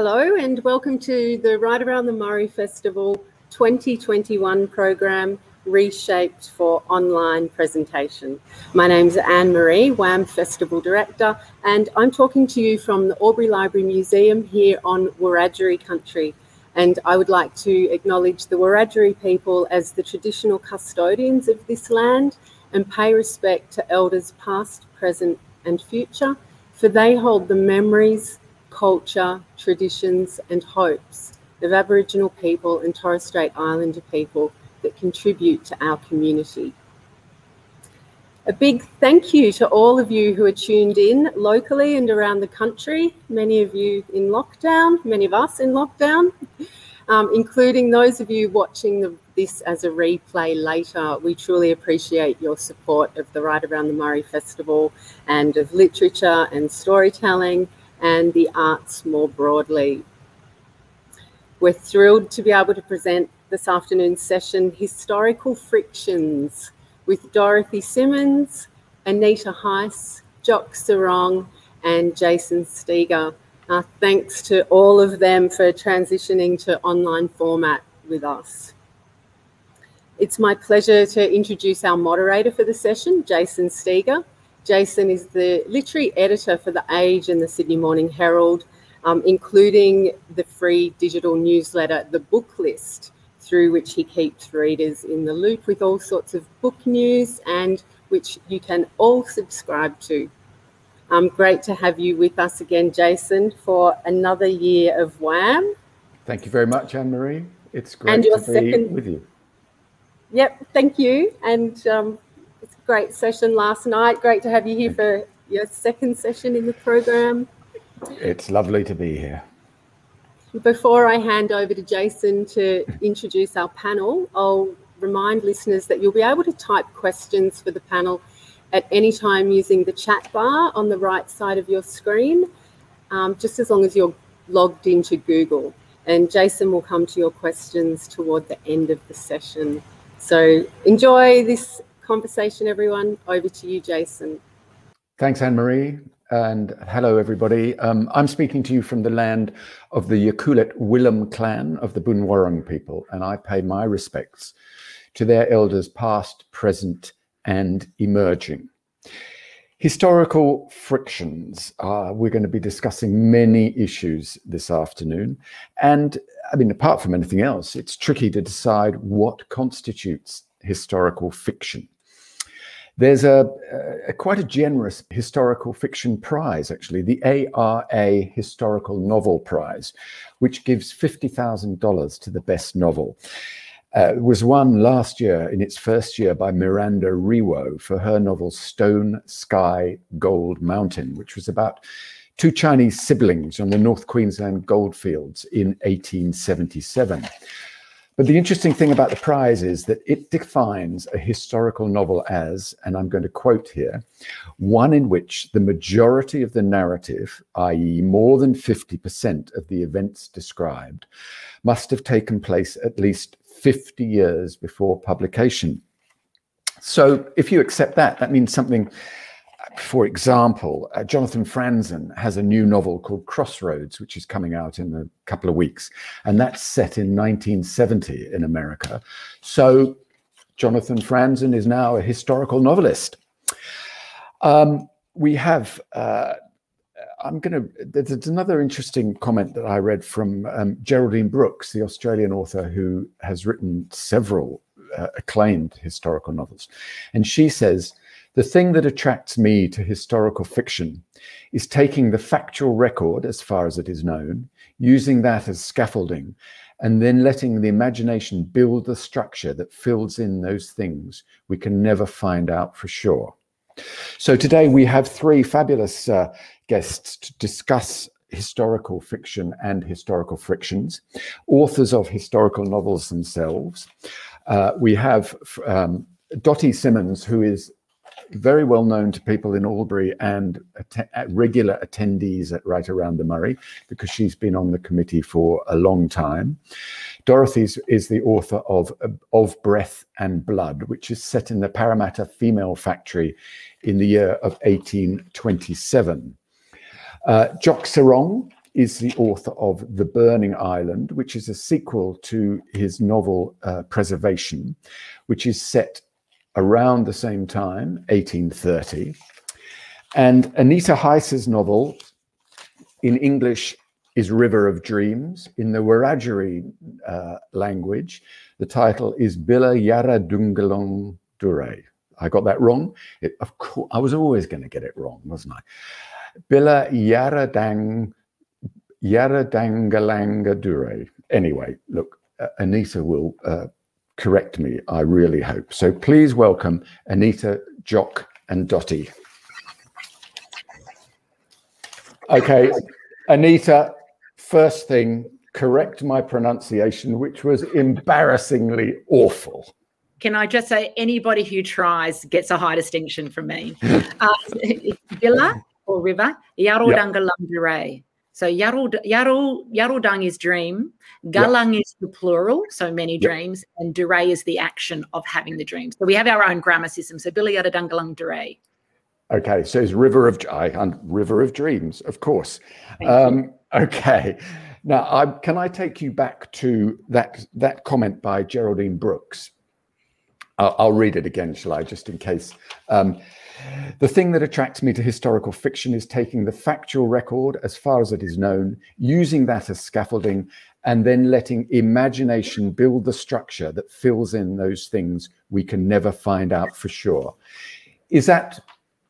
Hello and welcome to the Write Around the Murray Festival 2021 program reshaped for online presentation. My name is Anne Marie, WAM Festival Director, and I'm talking to you from the Albury Library Museum here on Wiradjuri country. And I would like to acknowledge the Wiradjuri people as the traditional custodians of this land and pay respect to elders past, present, and future, for they hold the memories, culture, traditions, and hopes of Aboriginal people and Torres Strait Islander people that contribute to our community. A big thank you to all of you who are tuned in locally and around the country, many of you in lockdown, many of us in lockdown, um, including those of you watching the, this as a replay later. We truly appreciate your support of the Write Around the Murray Festival and of literature and storytelling and the arts more broadly. We're thrilled to be able to present this afternoon's session, Historical Frictions, with Dorothy Simmons, Anita Heiss, Jock Serong, and Jason Steger. Uh, thanks to all of them for transitioning to online format with us. It's my pleasure to introduce our moderator for the session, Jason Steger. Jason is the literary editor for The Age and the Sydney Morning Herald, um, including the free digital newsletter, The Book List, through which he keeps readers in the loop with all sorts of book news and which you can all subscribe to. Um, great to have you with us again, Jason, for another year of WAM. Thank you very much, Anne Marie. It's great to be second... with you. Yep, thank you. And um, great session last night. Great to have you here for your second session in the program. It's lovely to be here. Before I hand over to Jason to introduce our panel, I'll remind listeners that you'll be able to type questions for the panel at any time using the chat bar on the right side of your screen, um, just as long as you're logged into Google. And Jason will come to your questions toward the end of the session. So enjoy this conversation, everyone. Over to you, Jason. Thanks, Anne Marie and hello everybody. Um, I'm speaking to you from the land of the Yalukit Willam clan of the Boonwurrung people, and I pay my respects to their elders past, present, and emerging. Historical frictions. Uh, we're going to be discussing many issues this afternoon. And I mean, apart from anything else, it's tricky to decide what constitutes historical fiction. There's a, a, quite a generous historical fiction prize, actually, the ARA Historical Novel Prize, which gives $50,000 to the best novel. Uh, was won last year in its first year by Miranda Riwoe for her novel Stone, Sky, Gold Mountain, which was about two Chinese siblings on the North Queensland goldfields in 1877. But the interesting thing about the prize is that it defines a historical novel as, and I'm going to quote here, one in which the majority of the narrative, i.e., more than 50% of the events described, must have taken place at least 50 years before publication. So if you accept that, that means something for example, uh, Jonathan Franzen has a new novel called Crossroads, which is coming out in a couple of weeks, and that's set in 1970 in America. So Jonathan Franzen is now a historical novelist. Um, we have. Uh, I'm going to. There's another interesting comment that I read from um, Geraldine Brooks, the Australian author who has written several uh, acclaimed historical novels, and she says the thing that attracts me to historical fiction is taking the factual record, as far as it is known, using that as scaffolding, and then letting the imagination build the structure that fills in those things we can never find out for sure. So today we have three fabulous uh, guests to discuss historical fiction and historical frictions, authors of historical novels themselves. Uh, we have um, Dottie Simmons, who is very well known to people in Albury and att- regular attendees at Write Around the Murray because she's been on the committee for a long time. Dorothy is the author of Of Breath and Blood, which is set in the Parramatta Female Factory in the year of 1827. Uh, Jock Serong is the author of The Burning Island, which is a sequel to his novel uh, Preservation, which is set around the same time, 1830. And Anita Heiss's novel in English is River of Dreams. In the Wiradjuri uh, language, the title is Bila Yara Dungalong Dure. I got that wrong. It, of course, I was always going to get it wrong, wasn't I? Bila Yara Dang Yaradangalanga Dure. Anyway, look, uh, Anita will uh, correct me, I really hope. So please welcome Anita, Jock, and Dottie. Okay, Anita, first thing, correct my pronunciation, which was embarrassingly awful. Can I just say, anybody who tries gets a high distinction from me. uh, Bila or river, Yarodangalamdure. Yep. So Yarul, Yarul, Yarudang is dream, Galang yep. is the plural, so many yep. dreams, and Dure is the action of having the dream. So we have our own grammar system. So Billy Yaradangalang Dure. Okay, so it's River of I, River of Dreams, of course. Um, okay, now I, can I take you back to that that comment by Geraldine Brooks? I'll, I'll read it again, shall I, just in case. Um, the thing that attracts me to historical fiction is taking the factual record as far as it is known, using that as scaffolding, and then letting imagination build the structure that fills in those things we can never find out for sure. Is that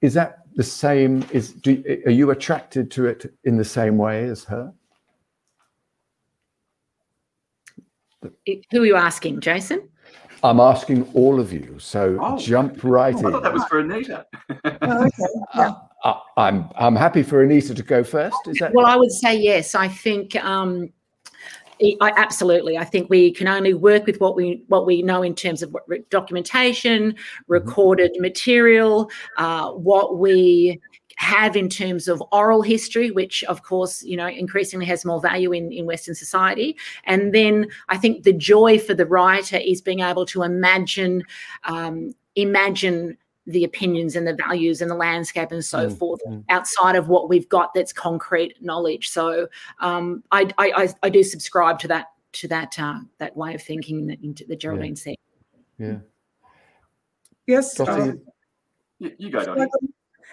is that the same? Is do, are you attracted to it in the same way as her? Who are you asking, Jason? I'm asking all of you, so oh, jump right oh, in. I thought that was for Anita. oh, okay. Yeah. Uh, I'm I'm happy for Anita to go first. Is that well? I would say yes. I think um, I, absolutely. I think we can only work with what we what we know in terms of documentation, mm-hmm. recorded material, uh, what we have in terms of oral history, which of course, you know, increasingly has more value in, in Western society. And then I think the joy for the writer is being able to imagine, um, imagine the opinions and the values and the landscape and so mm, forth mm. outside of what we've got that's concrete knowledge. So um, I, I, I do subscribe to that to that uh, that way of thinking that, that Geraldine yeah. said. Yeah. Yes. Um, you, you go, Dottie.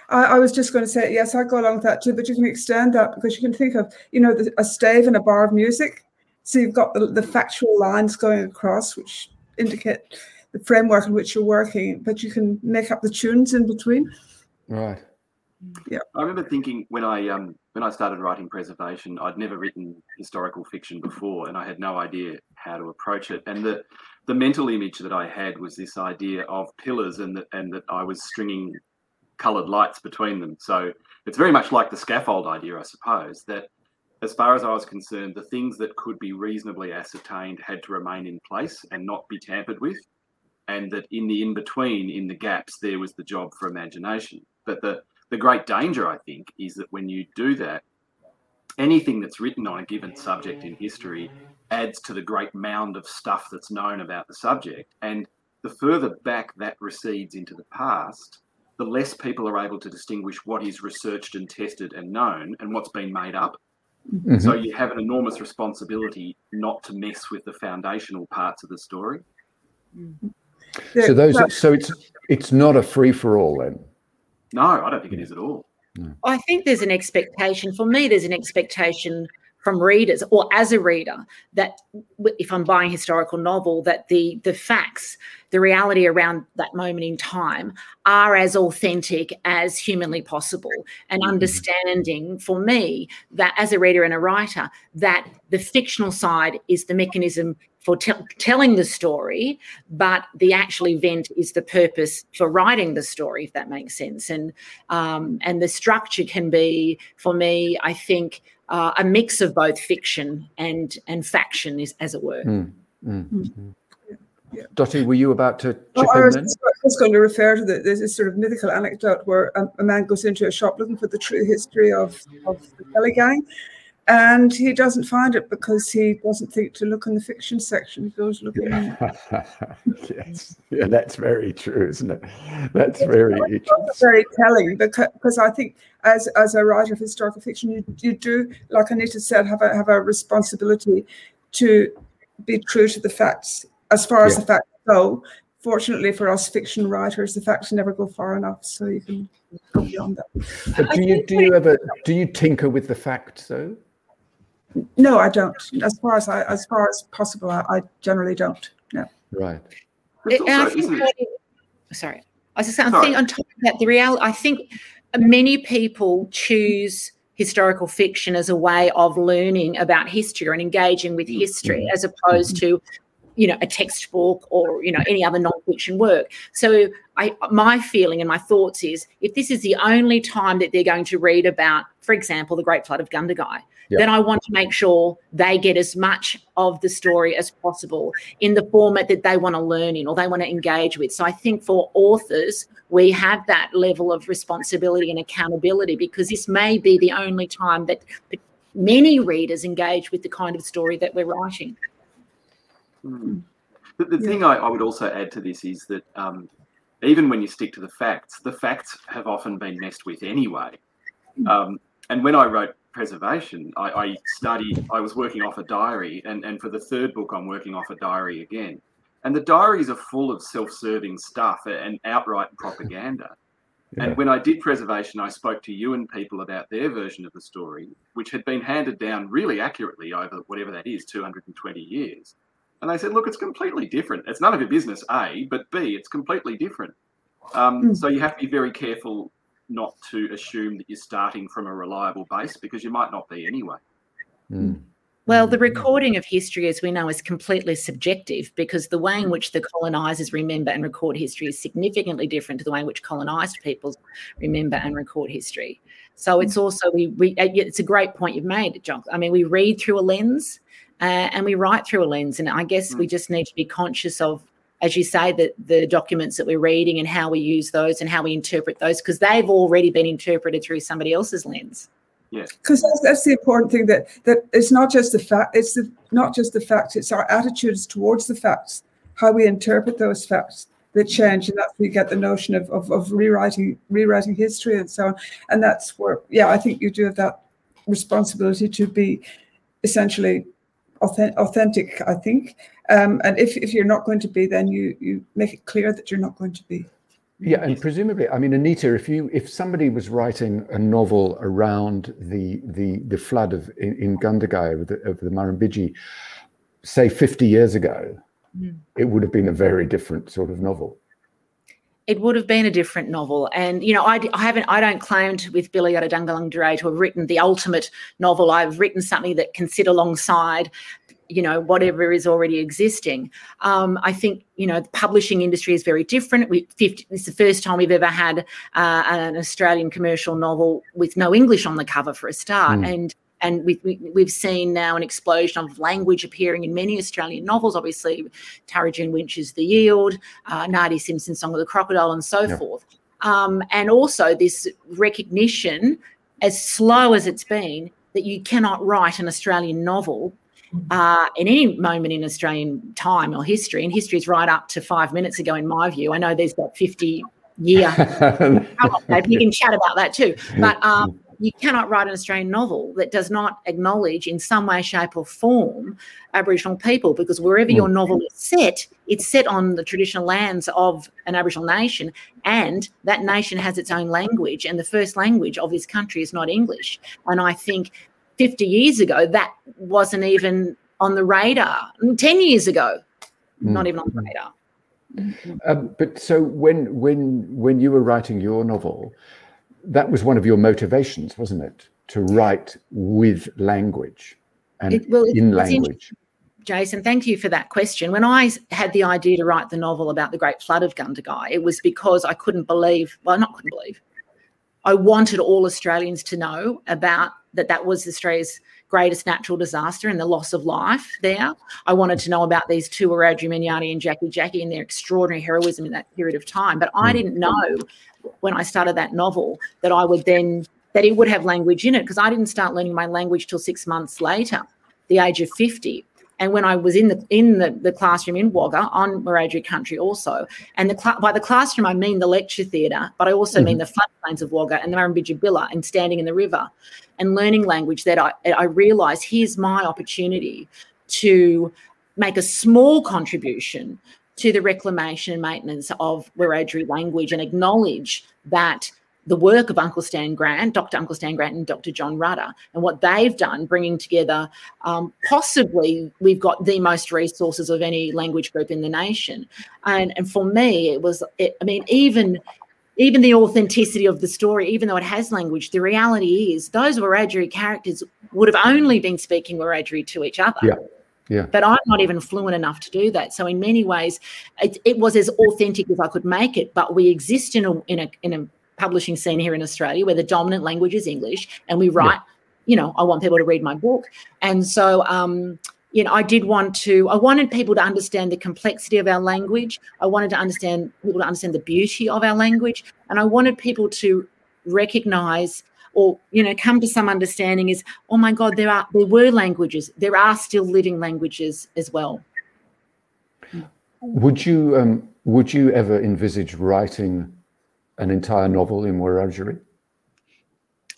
I, I, was just going to say, yes, I go along with that too, but you can extend that because you can think of, you know, the, a stave and a bar of music. So you've got the, the factual lines going across, which indicate the framework in which you're working, but you can make up the tunes in between. Right. Yeah. I remember thinking when I um when I started writing preservation, I'd never written historical fiction before, and I had no idea how to approach it. And the the mental image that I had was this idea of pillars, and that and that I was stringing coloured lights between them. So it's very much like the scaffold idea, I suppose, that as far as I was concerned, the things that could be reasonably ascertained had to remain in place and not be tampered with. And that in the in between, in the gaps, there was the job for imagination. But the, the great danger, I think, is that when you do that, anything that's written on a given subject in history adds to the great mound of stuff that's known about the subject. And the further back that recedes into the past, the less people are able to distinguish what is researched and tested and known and what's been made up. Mm-hmm. So you have an enormous responsibility not to mess with the foundational parts of the story. Mm-hmm. So those, so it's it's not a free for all then. No, I don't think it is at all. No. I think there's an expectation. For me, there's an expectation from readers or as a reader that if i'm buying historical novel that the the facts the reality around that moment in time are as authentic as humanly possible and mm-hmm. understanding for me that as a reader and a writer that the fictional side is the mechanism for te- telling the story, but the actual event is the purpose for writing the story, if that makes sense. And um, and the structure can be, for me, I think, uh, a mix of both fiction and and faction, is as it were. Mm, mm, mm. Yeah. Dottie, were you about to chip oh, I was just going to refer to the, this sort of mythical anecdote where a, a, man goes into a shop looking for the true history of, of the Kelly gang. and he doesn't find it because he doesn't think to look in the fiction section. He goes looking. yes, yeah, that's very true, isn't it? That's very very telling because, because I think as as a writer of historical fiction, you you do, like Anita said, have a have a responsibility to be true to the facts as far as the facts go. Fortunately for us fiction writers, the facts never go far enough, so you can go beyond that. But do you do you ever do you tinker with the facts though? No, I don't. As far as I, as far as possible, I, I generally don't. No. Right. It, I think sorry, I was just saying, I think on top of that, the reality, I think many people choose historical fiction as a way of learning about history and engaging with history, mm-hmm. as opposed mm-hmm. to you know a textbook or you know any other non-fiction work. So I, my feeling and my thoughts is if this is the only time that they're going to read about for example the great flood of gundagai then i want to make sure they get as much of the story as possible in the format that they want to learn in or they want to engage with. So i think for authors we have that level of responsibility and accountability because this may be the only time that many readers engage with the kind of story that we're writing Mm. The, the yeah. thing I, I, would also add to this is that um, even when you stick to the facts, the facts have often been messed with anyway. Hmm. Um, and when I wrote preservation, I, I, studied, I was working off a diary, and, and for the third book, I'm working off a diary again. And the diaries are full of self serving stuff and outright propaganda. Yeah. And when I did preservation, I spoke to Yuin people about their version of the story, which had been handed down really accurately over whatever that is, 220 years. And they said, look, it's completely different. It's none of your business, A, but B, it's completely different. Um, mm. So you have to be very careful not to assume that you're starting from a reliable base because you might not be anyway. Mm. Well, the recording of history, as we know, is completely subjective because the way in which the colonisers remember and record history is significantly different to the way in which colonised peoples remember and record history. So it's also we, we it's a great point you've made, John. I mean, we read through a lens uh, and we write through a lens. And I guess mm. we just need to be conscious of, as you say, that the documents that we're reading and how we use those and how we interpret those, because they've already been interpreted through somebody else's lens. Yes, because that's, that's the important thing that that it's not just the fact, it's the, not just the facts, it's our attitudes towards the facts, how we interpret those facts that change, and that's where you get the notion of, of, of rewriting rewriting history and so on. And that's where, yeah, I think you do have that responsibility to be essentially authentic, I think. Um, and if, if you're not going to be, then you you make it clear that you're not going to be. Yeah, and presumably, I mean, Anita, if you if somebody was writing a novel around the the the flood of in, in Gundagai of the, of the Murrumbidgee, say 50 years ago, mm. it would have been a very different sort of novel it would have been a different novel. And you know, I, I haven't, I don't claim to, with Billy Adjunggalung Dure to have written the ultimate novel. I've written something that can sit alongside, you know, whatever is already existing. Um, I think you know the publishing industry is very different. We, 50, it's the first time we've ever had uh, an Australian commercial novel with no English on the cover for a start, mm. and and we, we, have seen now an explosion of language appearing in many Australian novels. Obviously, Tara June Winch's The Yield, uh, Nardi Simpson's Song of the Crocodile, and so yeah. forth. Um, and also this recognition, as slow as it's been, that you cannot write an Australian novel uh, in any moment in Australian time or history. And history is right up to five minutes ago, in my view. I know there's that 50 year. you can chat about that too. But um, you cannot write an Australian novel that does not acknowledge in some way, shape, or form Aboriginal people, because wherever mm. your novel is set, it's set on the traditional lands of an Aboriginal nation, and that nation has its own language, and the first language of this country is not English. And I think 50 years ago, that wasn't even on the radar. 10 years ago, mm. not even on the radar. Um, but so when when when you were writing your novel, that was one of your motivations, wasn't it, to write with language and it, well, in language? Jason, thank you for that question. When I had the idea to write the novel about the Great Flood of Gundagai, it was because I couldn't believe, well, not couldn't believe, I wanted all Australians to know about that that was Australia's greatest natural disaster and the loss of life there. I wanted to know about these two Wiradjuri men Yarri and Jackie Jackie and their extraordinary heroism in that period of time. But I hmm. didn't know when I started that novel that I would then that it would have language in it because I didn't start learning my language till six months later, the age of 50. And when I was in the in the, the classroom in Wagga on Wiradjuri country also, and the cl- by the classroom I mean the lecture theatre, but I also mm-hmm. mean the floodplains of Wagga and the Murrumbidgee Billa and standing in the river and learning language that I, I realised here's my opportunity to make a small contribution to the reclamation and maintenance of Wiradjuri language and acknowledge that the work of Uncle Stan Grant, Dr. Uncle Stan Grant, and Dr. John Rudder, and what they've done, bringing together um, possibly we've got the most resources of any language group in the nation. And, and for me, it was, it, I mean, even even the authenticity of the story, even though it has language, the reality is those Wiradjuri characters would have only been speaking Wiradjuri to each other. Yeah. Yeah. But I'm not even fluent enough to do that. So in many ways, it, it was as authentic as I could make it. But we exist in a in a in a publishing scene here in Australia where the dominant language is English, and we write. Yeah. You know, I want people to read my book, and so um, you know, I did want to. I wanted people to understand the complexity of our language. I wanted to understand people to understand the beauty of our language, and I wanted people to recognize or you know come to some understanding is oh my god there are there were languages there are still living languages as well would you um, would you ever envisage writing an entire novel in Wiradjuri?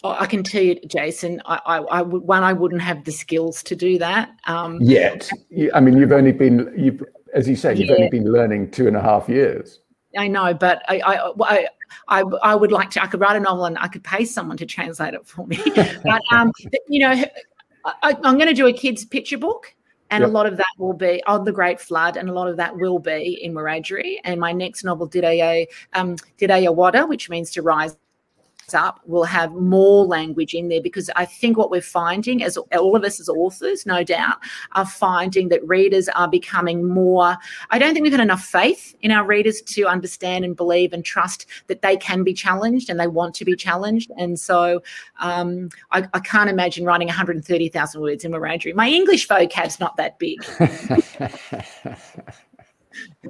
Oh, I can tell you, Jason. I, I, I would one. I wouldn't have the skills to do that um, yet. I mean, you've only been, you've, as you say, you've yeah. only been learning two and a half years. I know, but I, I, I, I, would like to. I could write a novel and I could pay someone to translate it for me. but um, you know, I, am going to do a kids' picture book, and yep. a lot of that will be on the Great Flood, and a lot of that will be in Wiradjuri. And my next novel, Didaya, um, Didaya Wada, which means to rise up we'll have more language in there because I think what we're finding, as all of us as authors, no doubt, are finding that readers are becoming more. I don't think we've had enough faith in our readers to understand and believe and trust that they can be challenged and they want to be challenged. And so um, I, I, can't imagine writing 130,000 words in Wiradjuri. My English vocab's not that big.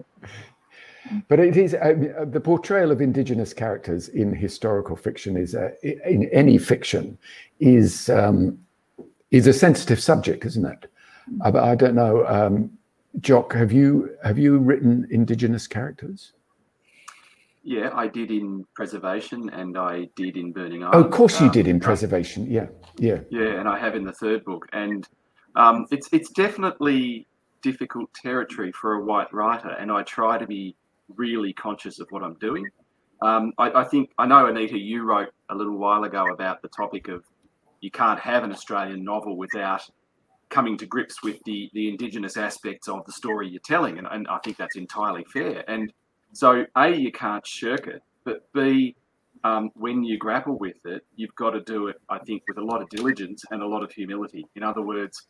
But it is uh, the portrayal of indigenous characters in historical fiction is uh, in any fiction is um, is a sensitive subject, isn't it? I, I don't know, um, Jock. Have you have you written indigenous characters? Yeah, I did in preservation, and I did in Burning Island. Oh, of course, you um, did in preservation. Yeah, yeah, yeah, and I have in the third book, and um, it's it's definitely difficult territory for a white writer, and I try to be really conscious of what I'm doing. Um, I, I, think I know Anita, you wrote a little while ago about the topic of you can't have an Australian novel without coming to grips with the the indigenous aspects of the story you're telling, and, and I think that's entirely fair. And so, a you can't shirk it, but b um, when you grapple with it, you've got to do it, I think, with a lot of diligence and a lot of humility. In other words,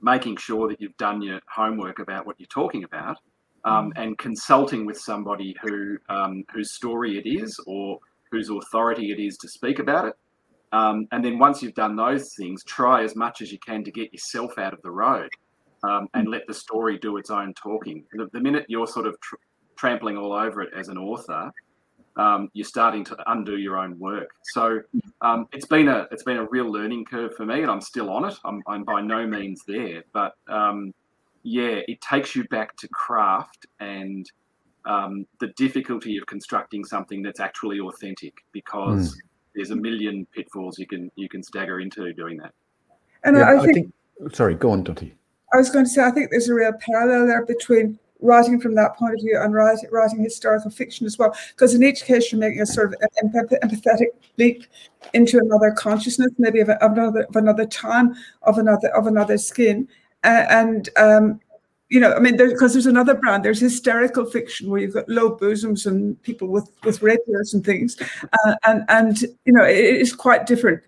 making sure that you've done your homework about what you're talking about um, and consulting with somebody who um, whose story it is or whose authority it is to speak about it. Um, and then once you've done those things, try as much as you can to get yourself out of the road um, and let the story do its own talking. The, the minute you're sort of tr- trampling all over it as an author, um, you're starting to undo your own work. So um, it's been a it's been a real learning curve for me, and I'm still on it. I'm, I'm by no means there, but um, yeah, it takes you back to craft and um, the difficulty of constructing something that's actually authentic because mm. there's a million pitfalls you can you can stagger into doing that. And yeah, I, think, I, think, sorry, go on, Dottie. I was going to say I think there's a real parallel there between writing from that point of view and writing, writing historical fiction as well. Because in each case, you're making a sort of empathetic leap into another consciousness, maybe of, of another of another time, of another of another skin, and um, you know, I mean, because there's another brand. There's hysterical fiction where you've got low bosoms and people with with rapiers and things, uh, and and you know, it is quite different.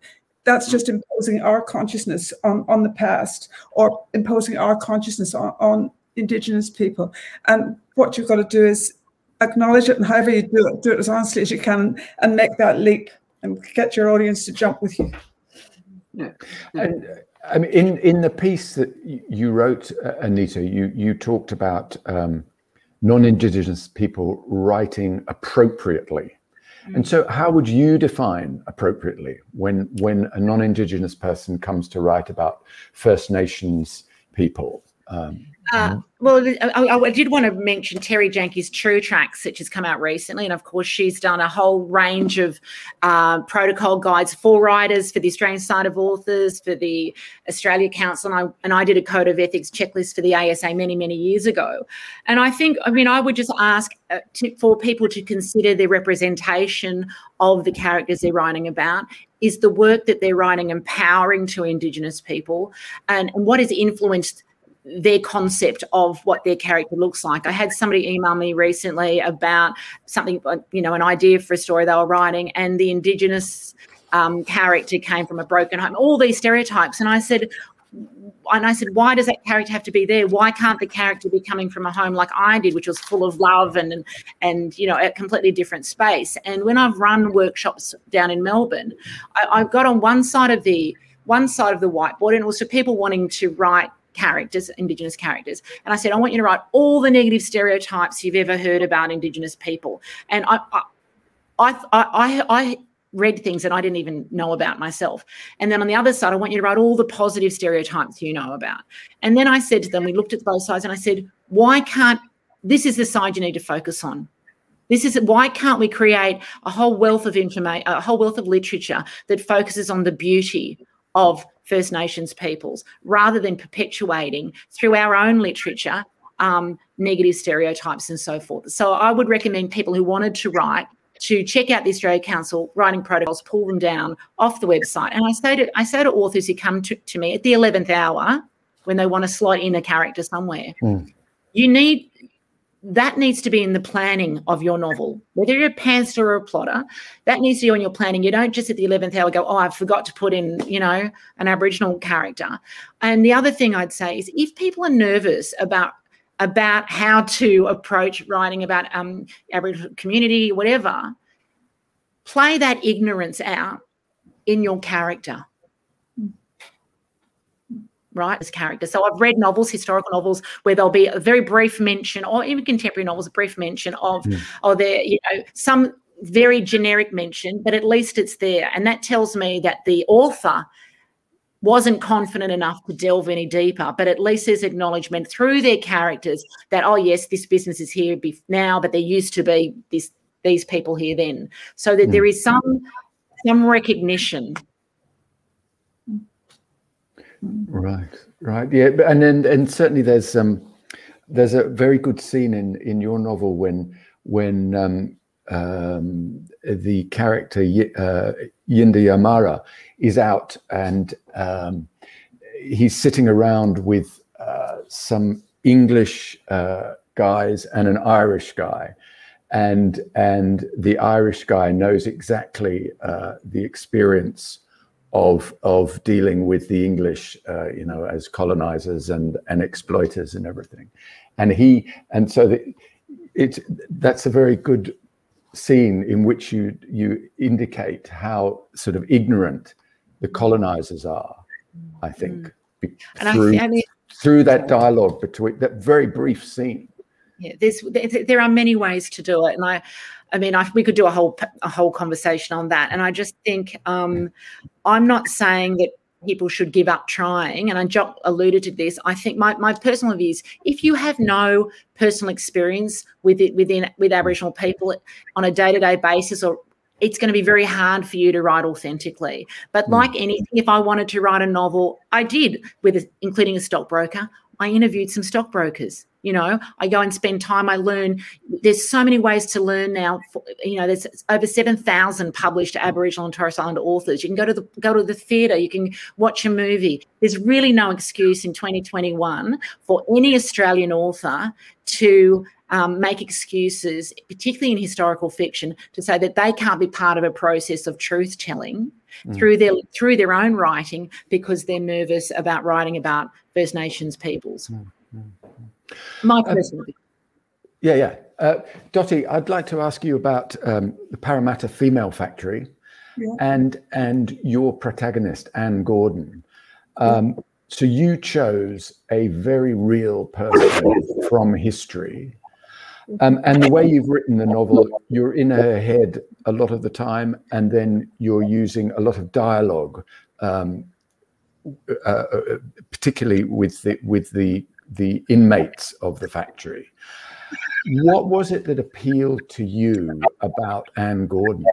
That's just imposing our consciousness on on the past, or imposing our consciousness on, on indigenous people. And what you've got to do is acknowledge it, and however you do it, do it as honestly as you can, and make that leap and get your audience to jump with you. Yeah, and I mean, in in the piece that you wrote, uh, Anita, you you talked about um, non-indigenous people writing appropriately, And so, how would you define appropriately when when a non-Indigenous person comes to write about First Nations people? Um, uh, well, I, I, did want to mention Terri Janke's True Tracks, which has come out recently. And of course, she's done a whole range of uh, protocol guides for writers, for the Australian Society of Authors, for the Australia Council. And I, and I did a code of ethics checklist for the ASA many, many years ago. And I think, I mean, I would just ask uh, to, for people to consider the representation of the characters they're writing about. Is the work that they're writing empowering to Indigenous people? And, and what has influenced their concept of what their character looks like. I had somebody email me recently about something, you know, an idea for a story they were writing, and the Indigenous um, character came from a broken home. All these stereotypes, and I said, and I said, why does that character have to be there? Why can't the character be coming from a home like I did, which was full of love and and, and you know a completely different space? And when I've run workshops down in Melbourne, I, I've got on one side of the one side of the whiteboard, and also people wanting to write characters, Indigenous characters. And I said, I want you to write all the negative stereotypes you've ever heard about Indigenous people. And I, I, I, I, I read things that I didn't even know about myself. And then on the other side, I want you to write all the positive stereotypes you know about. And then I said to them, we looked at both sides and I said, why can't this is the side you need to focus on? This is why can't we create a whole wealth of information, a whole wealth of literature that focuses on the beauty of First Nations peoples rather than perpetuating through our own literature um, negative stereotypes and so forth. So I would recommend people who wanted to write to check out the Australia Council writing protocols, pull them down off the website. And I say to I say to authors who come to, to me at the eleventh hour when they want to slot in a character somewhere, mm. you need that needs to be in the planning of your novel. Whether you're a pantser or a plotter, that needs to be on your planning. You don't just at the 11th hour go, oh, I forgot to put in, you know, an Aboriginal character. And the other thing I'd say is if people are nervous about about how to approach writing about um, Aboriginal community, whatever, play that ignorance out in your character right as characters so i've read novels historical novels where there'll be a very brief mention or even contemporary novels a brief mention of mm. or there you know some very generic mention but at least it's there and that tells me that the author wasn't confident enough to delve any deeper but at least there's acknowledgement through their characters that oh yes this business is here now but there used to be this these people here then so that mm. there is some some recognition Right, right, yeah, and then and certainly there's um there's a very good scene in in your novel when when um, um, the character uh, Yindyamarra is out and um, he's sitting around with uh, some English uh, guys and an Irish guy, and and the Irish guy knows exactly uh, the experience of of dealing with the English, uh, you know, as colonizers and and exploiters and everything, and he and so the, it that's a very good scene in which you you indicate how sort of ignorant the colonizers are. I think mm. through I, I mean, through that dialogue between that very brief scene. Yeah, there's there are many ways to do it, and I I mean, I, we could do a whole a whole conversation on that. And I just think um, I'm not saying that people should give up trying. And I Jock alluded to this. I think my, my personal view is if you have no personal experience with it within with Aboriginal people on a day to day basis, or it's going to be very hard for you to write authentically. But mm. like anything, if I wanted to write a novel, I did with a, including a stockbroker. I interviewed some stockbrokers you know i go and spend time i learn there's so many ways to learn now you know there's over 7000 published aboriginal and torres island authors you can go to the go to the theater you can watch a movie there's really no excuse in 2021 for any australian author to um, make excuses, particularly in historical fiction, to say that they can't be part of a process of truth telling mm. through their through their own writing because they're nervous about writing about First Nations peoples. Mm. My uh, personal Yeah, yeah. Uh, Dottie, I'd like to ask you about um, the Parramatta Female Factory yeah. and and your protagonist, Anne Gordon. Um, yeah. So you chose a very real person from history. Um, and the way you've written the novel, you're in her head a lot of the time, and then you're using a lot of dialogue, um, uh, uh, particularly with the with the the inmates of the factory. What was it that appealed to you about Anne Gordon?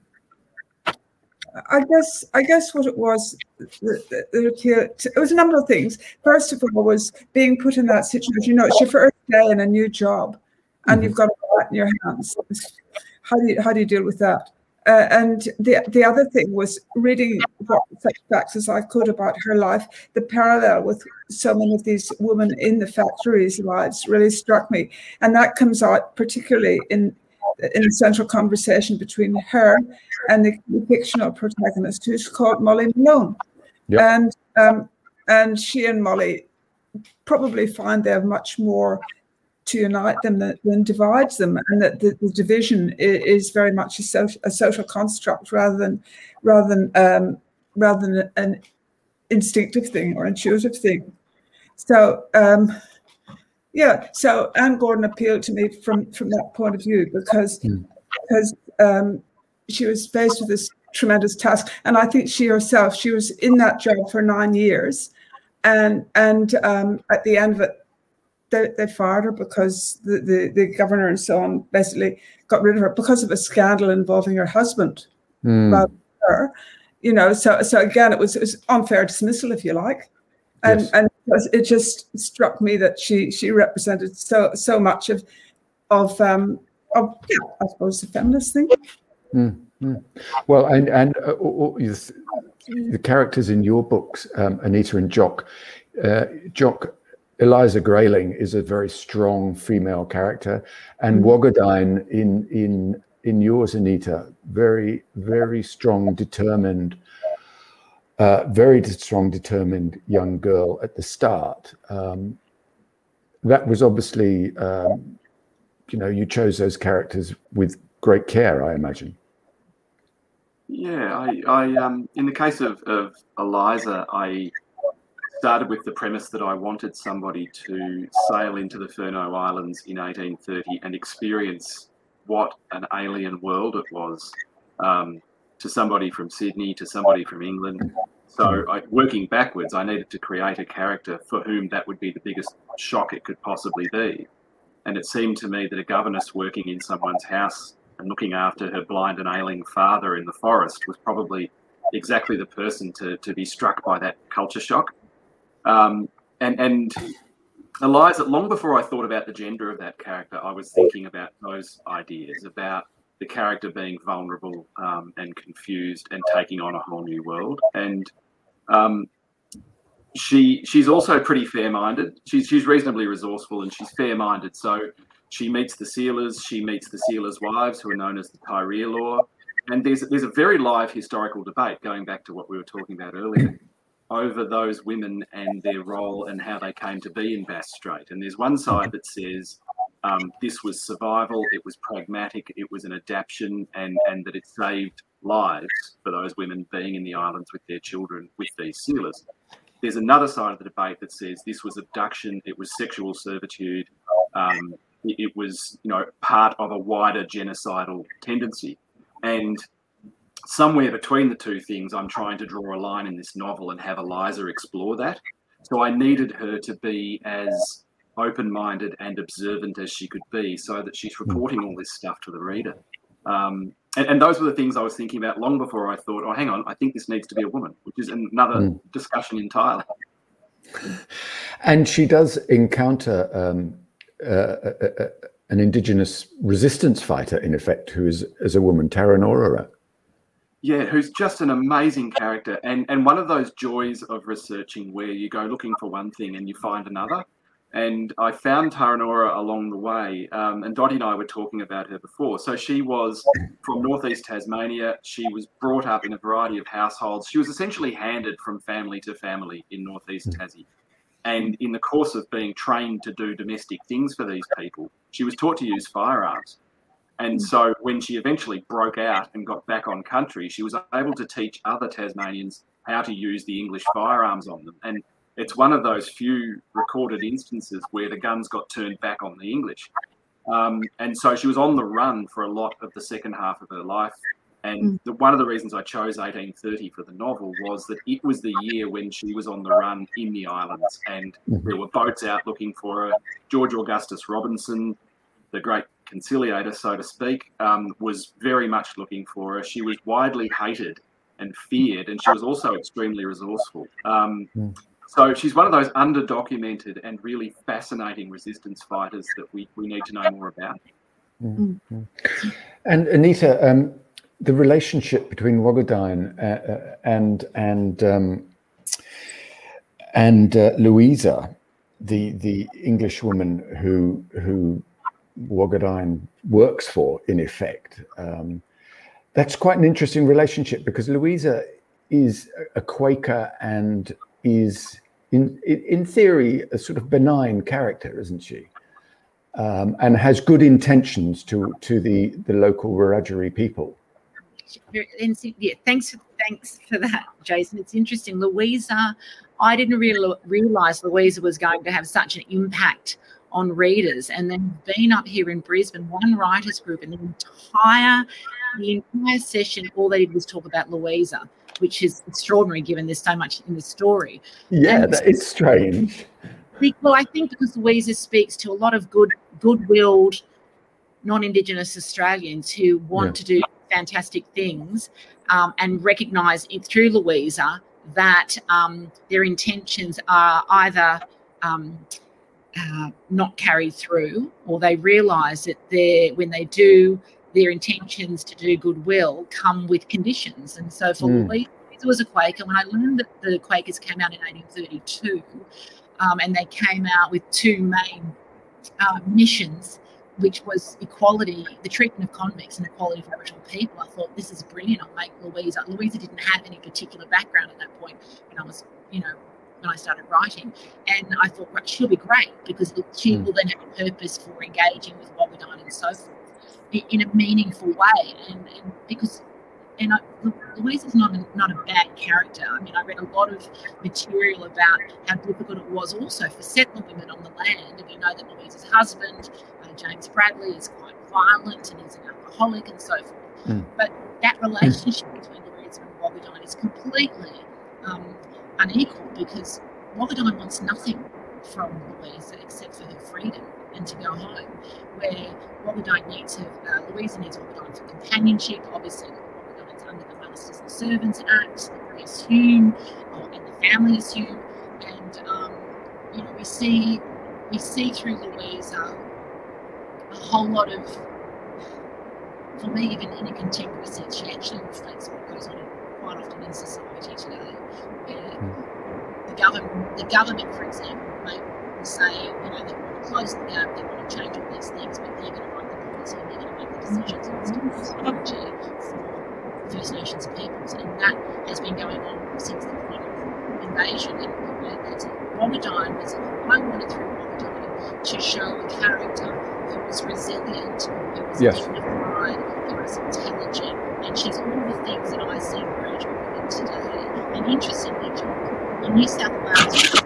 I guess I guess what it was it was a number of things. First of all, was being put in that situation. You know, it's your first day in a new job, and mm-hmm. you've got a lot in your hands. How do you how do you deal with that? Uh, and the the other thing was reading what such facts as I could about her life. The parallel with so many of these women in the factories' lives really struck me, and that comes out particularly in in the central conversation between her and the fictional protagonist, who's called Molly Malone. Yep. And um, and she and Molly probably find they have much more to unite them than, than divides them, and that the, the division is, is, very much a social, a social construct rather than rather than um, rather than an instinctive thing or intuitive thing. So um, yeah, so Anne Gordon appealed to me from from that point of view because mm. because um, she was faced with this tremendous task, and I think she herself she was in that job for nine years, and and um, at the end of it, they, they fired her because the, the the governor and so on basically got rid of her because of a scandal involving her husband, mm. her, you know. So so again, it was, it was unfair dismissal, if you like, and yes. and it just struck me that she she represented so so much of of um of yeah, I suppose the feminist thing. Mm-hmm. Well, and and uh, the characters in your books, um, Anita and Jock, uh, Jock. Eliza Grayling is a very strong female character, and mm in in in yours, Anita, very very strong, determined uh, very strong, determined young girl at the start. Um, that was obviously, um, you know, you chose those characters with great care, I imagine. Yeah, I, I um, in the case of, of Eliza, I started with the premise that I wanted somebody to sail into the Furneaux Islands in 1830 and experience what an alien world it was. Um, to somebody from Sydney, to somebody from England. So, I, working backwards, I needed to create a character for whom that would be the biggest shock it could possibly be. And it seemed to me that a governess working in someone's house and looking after her blind and ailing father in the forest was probably exactly the person to, to be struck by that culture shock. Um, and, and Eliza, long before I thought about the gender of that character, I was thinking about those ideas about the character being vulnerable um, and confused and taking on a whole new world. And um, she she's also pretty fair-minded. She's she's reasonably resourceful and she's fair-minded. So she meets the sealers. She meets the sealers' wives, who are known as the tyereelore. And there's there's a very live historical debate going back to what we were talking about earlier over those women and their role and how they came to be in Bass Strait. And there's one side that says um, this was survival, it was pragmatic, it was an adaptation, and, and that it saved lives for those women being in the islands with their children with these sealers. There's another side of the debate that says this was abduction, it was sexual servitude, um, it, it was you know part of a wider genocidal tendency, and somewhere between the two things, I'm trying to draw a line in this novel and have Eliza explore that. So I needed her to be as open minded and observant as she could be so that she's hmm. reporting all this stuff to the reader. Um, and, and, those were the things I was thinking about long before I thought, oh, hang on, I think this needs to be a woman, which is another mm. discussion entirely. And she does encounter um, uh, uh, uh, an indigenous resistance fighter, in effect, who is, as a woman, Tarenorerer. Yeah, who's just an amazing character. And, and one of those joys of researching where you go looking for one thing and you find another. And I found Tarenorerer along the way. Um, and Dottie and I were talking about her before. So she was from northeast Tasmania. She was brought up in a variety of households. She was essentially handed from family to family in northeast mm. Tassie. And in the course of being trained to do domestic things for these people, she was taught to use firearms. And mm. so when she eventually broke out and got back on country, she was able to teach other Tasmanians how to use the English firearms on them. And it's one of those few recorded instances where the guns got turned back on the English. Um, and so she was on the run for a lot of the second half of her life. And Mm. the, one of the reasons I chose 1830 for the novel was that it was the year when she was on the run in the islands, and Mhm. there were boats out looking for her. George Augustus Robinson, the great conciliator, so to speak, um, was very much looking for her. She was widely hated and feared, and she was also extremely resourceful. Um, Mm. so she's one of those underdocumented and really fascinating resistance fighters that we, we need to know more about. And Anita, um, the relationship between Wagadhaany uh, uh, and and um, and uh, Louisa, the the English woman who who Wagadhaany works for, in effect, um, that's quite an interesting relationship because Louisa is a Quaker and is in in theory a sort of benign character, isn't she? Um, and has good intentions to to the the local Wiradjuri people. Yeah, thanks, thanks for that, Jason. It's interesting. Louisa, I didn't realize Louisa was going to have such an impact on readers. And then been up here in Brisbane, one writers group, and the entire the entire session, all they did was talk about Louisa, which is extraordinary given there's so much in the story. Yeah, And- that is strange. Well, I think because Louisa speaks to a lot of good, good-willed, non-Indigenous Australians who want Yeah. to do fantastic things, um, and recognise it through Louisa that um, their intentions are either um, uh, not carried through, or they realise that they when they do their intentions to do goodwill come with conditions. And so for Mm. Louisa, Louisa was a Quaker. When I learned that the Quakers came out in 1832, um, and they came out with two main uh, missions, which was equality, the treatment of convicts and equality for Aboriginal people. I thought this is brilliant. I'll make Louisa. Louisa didn't have any particular background at that point when I was, you know, when I started writing, and I thought right, she'll be great because she Mm. will then have a purpose for engaging with Wagadhaany and so forth in a meaningful way, and, and because. And I, Louise is not a, not a bad character. I mean, I read a lot of material about how difficult it was also for settler women on the land. And we know that Louise's husband, uh, James Bradley, is quite violent and he's an alcoholic and so forth. Mm. But that relationship between Louise and Wagadhaany is completely um, unequal because Wagadhaany wants nothing from Louisa except for her freedom and to go home. Where Wagadhaany needs her, uh, Louisa needs Wagadhaany for companionship. Obviously, Wagadhaany's under the Masters and Servants Act that we assume, or, and the family assume. And um, you know, we see we see through Louisa a whole lot of, for me, even in a contemporary sense, she actually reflects quite often in society today. Where the government, the government, for example, may say, you know, they want to close the gap, they want to change all these things, but they're going to write the policy and they're going to make the decisions on this technology for First Nations peoples, and that has been going on since the point of invasion. And you know, that's Wagadhaany was. I wanted through Wagadhaany to show a character who was resilient, who was Yes. dignified, who was intelligent, and she's all the things that I see Wiradjuri women today. And interestingly, John, in New South Wales,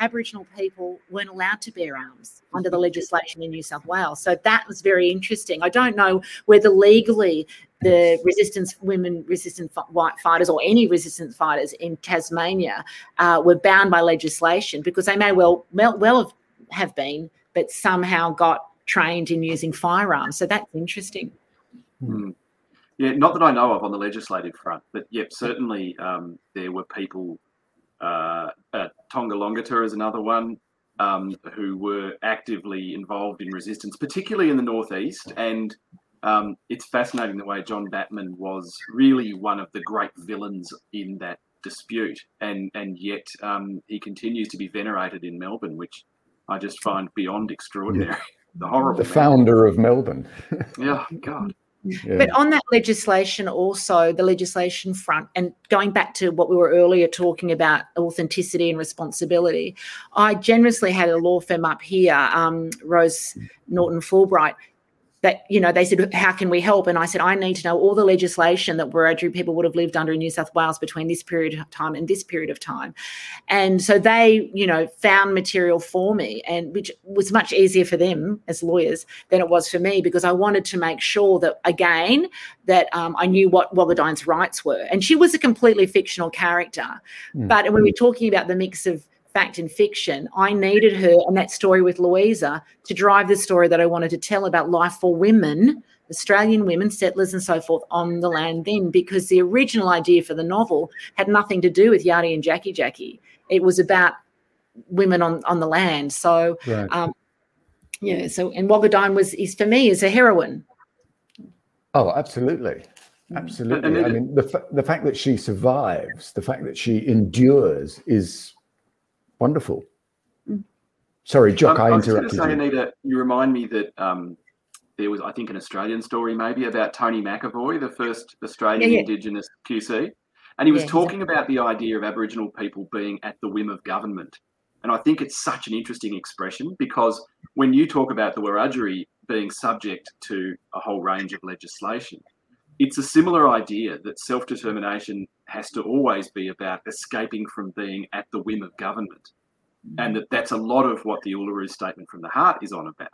Aboriginal people weren't allowed to bear arms under the legislation in New South Wales. So that was very interesting. I don't know whether legally the resistance women resistance white fighters or any resistance fighters in Tasmania uh, were bound by legislation because they may well well, well have, have been, but somehow got trained in using firearms. So that's interesting. Hmm. Yeah, not that I know of on the legislative front, but yep, certainly um, there were people. Uh, uh, Tongerlongeter is another one um, who were actively involved in resistance, particularly in the northeast. And um, it's fascinating the way John Batman was really one of the great villains in that dispute, and and yet um, he continues to be venerated in Melbourne, which I just find beyond extraordinary. The horrible. The man. founder of Melbourne. Yeah, God. But on that legislation, also the legislation front, and going back to what we were earlier talking about authenticity and responsibility, I generously had a law firm up here, um, Rose Norton Fulbright. That you know they said how can we help? And i said i need to know all the legislation that wiradjuri people would have lived under in new south wales between this period of time and this period of time. And so they you know found material for me and which was much easier for them as lawyers than it was for me because i wanted to make sure that again that um, i knew what Wagadhaany's rights were. And she was a completely fictional character mm. but when we're talking about the mix of fact and fiction, I needed her and that story with Louisa to drive the story that I wanted to tell about life for women, Australian women, settlers, and so forth on the land then, because the original idea for the novel had nothing to do with Yarri and Jackie Jackie. It was about women on, on the land. So, right. um, yeah, so, and Wagadhaany was, is for me, is a heroine. Oh, absolutely. Mm. Absolutely. I mean, the, the fact that she survives, the fact that she endures is Wonderful. Mm. Sorry, Jock, um, I, I interrupted say, you. Anita, you remind me that um, there was, I think, an Australian story maybe about Tony McAvoy, the first Australian yeah, yeah. Indigenous QC. And he was yeah, talking exactly. about the idea of Aboriginal people being at the whim of government. And I think it's such an interesting expression because when you talk about the Wiradjuri being subject to a whole range of legislation, it's a similar idea that self determination has to always be about escaping from being at the whim of government. Mm. And that that's a lot of what the Uluru Statement from the Heart is on about,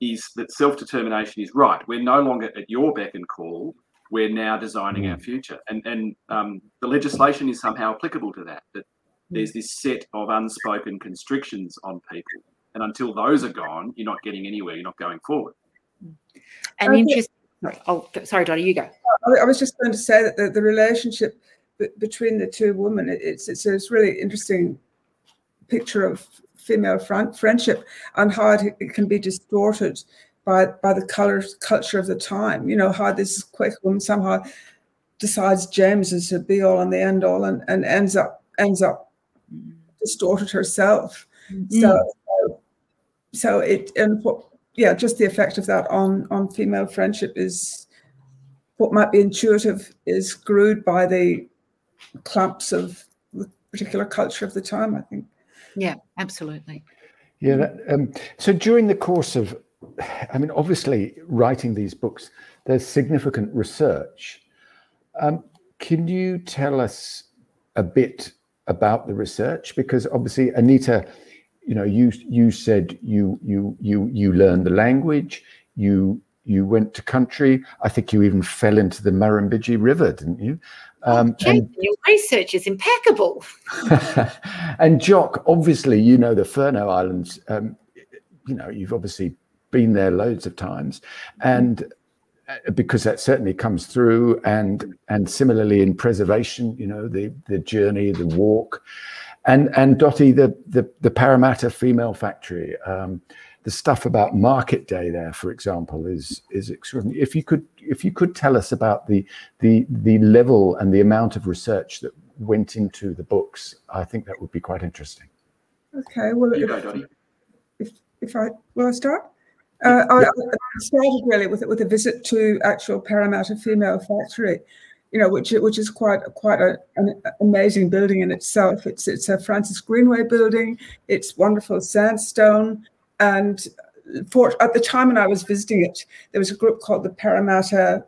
is that self determination is right. We're no longer at your beck and call. We're now designing our mm. future. And, and um, the legislation is somehow applicable to that, that there's mm. this set of unspoken constrictions on people. And until those are gone, you're not getting anywhere, you're not going forward. And interesting. Oh, sorry, Dottie, you go. I was just going to say that the, the relationship between the two women. It's it's a really interesting picture of female friendship and how it, it, can be distorted by by the color culture of the time. You know how this quick woman somehow decides James is the be all and the end all, and, and ends up ends up distorted herself. Mm. So so it and what yeah, just the effect of that on on female friendship is what might be intuitive is screwed by the clumps of the particular culture of the time, I think. Yeah, absolutely. Yeah. That, um, so during the course of, I mean, obviously writing these books, there's significant research. Um, can you tell us a bit about the research? Because obviously, Anita, you know, you you said you you you you learned the language, you you went to country. I think you even fell into the Murrumbidgee River, didn't you? Um, and, your research is impeccable. and Jock, obviously, you know the Furneaux Islands. Um, you know, you've obviously been there loads of times, and uh, because that certainly comes through, and and similarly in preservation, you know, the the journey, the walk, and and Dottie, the the, the Parramatta Female Factory. Um, the stuff about market day there, for example, is is extraordinary. If you could if you could tell us about the the the level and the amount of research that went into the books, I think that would be quite interesting. Okay, well, if, if, if I will I start. Uh, I, I, started really with with a visit to actual Parramatta Female Factory, you know, which which is quite quite a, an amazing building in itself. It's it's a Francis Greenway building. It's wonderful sandstone. And for, at the time when I was visiting it, there was a group called the Parramatta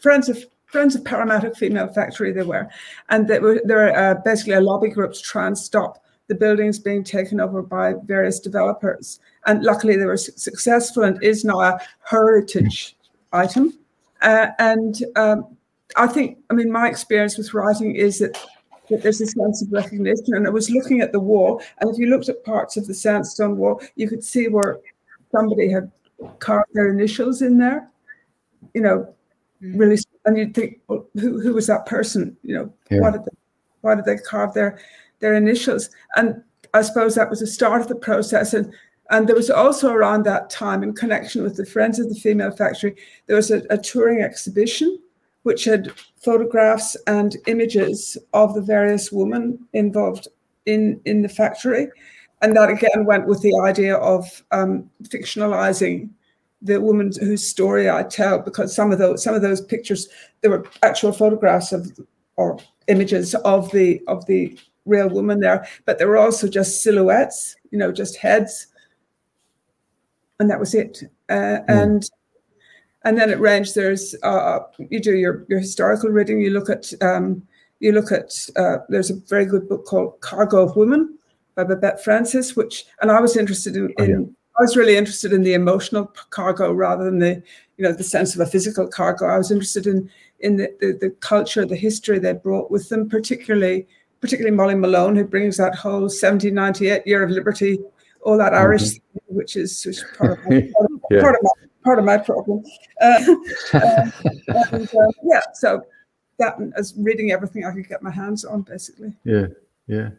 Friends of Friends of Parramatta Female Factory. They were, and they were they're uh, basically a lobby group to try and stop the buildings being taken over by various developers. And luckily, they were successful and is now a heritage item. Uh, and um, I think, I mean, my experience with writing is that that there's a sense of recognition. And I was looking at the wall, and if you looked at parts of the sandstone wall, you could see where somebody had carved their initials in there. You know, mm. really, and you'd think, well, who who was that person? You know, yeah. why did they, why did they carve their their initials? And I suppose that was the start of the process. And and there was also around that time, in connection with the Friends of the Female Factory, there was a, a touring exhibition which had photographs and images of the various women involved in, in the factory. And that again went with the idea of um, fictionalizing the woman whose story I tell, because some of those some of those pictures there were actual photographs of or images of the of the real woman there, but there were also just silhouettes, you know, just heads, and that was it. Uh, mm. And and then at range there's uh, you do your, your historical reading you look at um, you look at uh, there's a very good book called cargo of women by babette francis which and i was interested in, oh, yeah. i was really interested in the emotional cargo rather than the you know the sense of a physical cargo i was interested in in the, the, the culture the history they brought with them particularly particularly molly malone who brings that whole 1798 year of liberty all that irish mm-hmm. which is which is part of my, part of, yeah. part of my part of my problem. Uh, uh, and, uh, yeah, so that as reading everything I could get my hands on, basically. Yeah, yeah.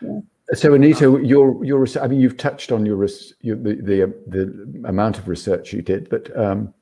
yeah. So Anita, your your I mean, you've touched on your, your the the the amount of research you did, but um,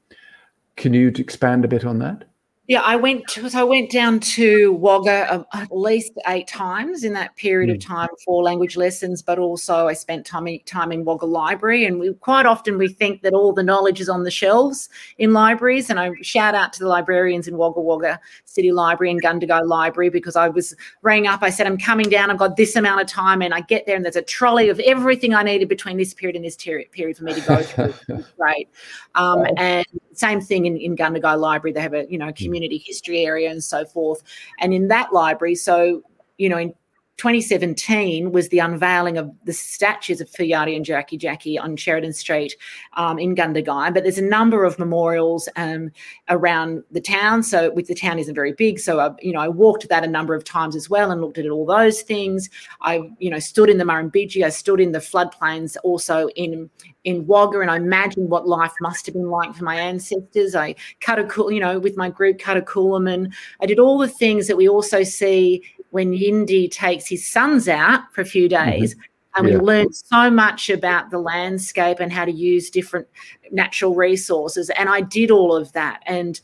can you expand a bit on that? Yeah, I went to, so I went down to Wagga um, at least eight times in that period mm. of hmm. time for language lessons, but also I spent time time in Wagga Library, and we quite often we think that all the knowledge is on the shelves in libraries. And I shout out to the librarians in Wagga Wagga City Library and Gundagai Library because I was rang up. I said I'm coming down. I've got this amount of time, and I get there, and there's a trolley of everything I needed between this period and this ter- period for me to go through. Great, um, and same thing in, in Gundagai Library. They have a you know community community history area and so forth. And in that library, so, you know, in 2017 was the unveiling of the statues of Yarri and Jackie Jackie on Sheridan Street um, in Gundagai. But there's a number of memorials um, around the town. So, with the town isn't very big, so I, you know I walked that a number of times as well and looked at all those things. I you know stood in the Murrumbidgee, I stood in the floodplains, also in in Wagga, and I imagined what life must have been like for my ancestors. I cut a cool, you know, with my group, cut a coolaman. I did all the things that we also see when Yindi takes his sons out for a few mm-hmm. days. Mm-hmm. And yeah. we learned so much about the landscape and how to use different natural resources. And I did all of that. And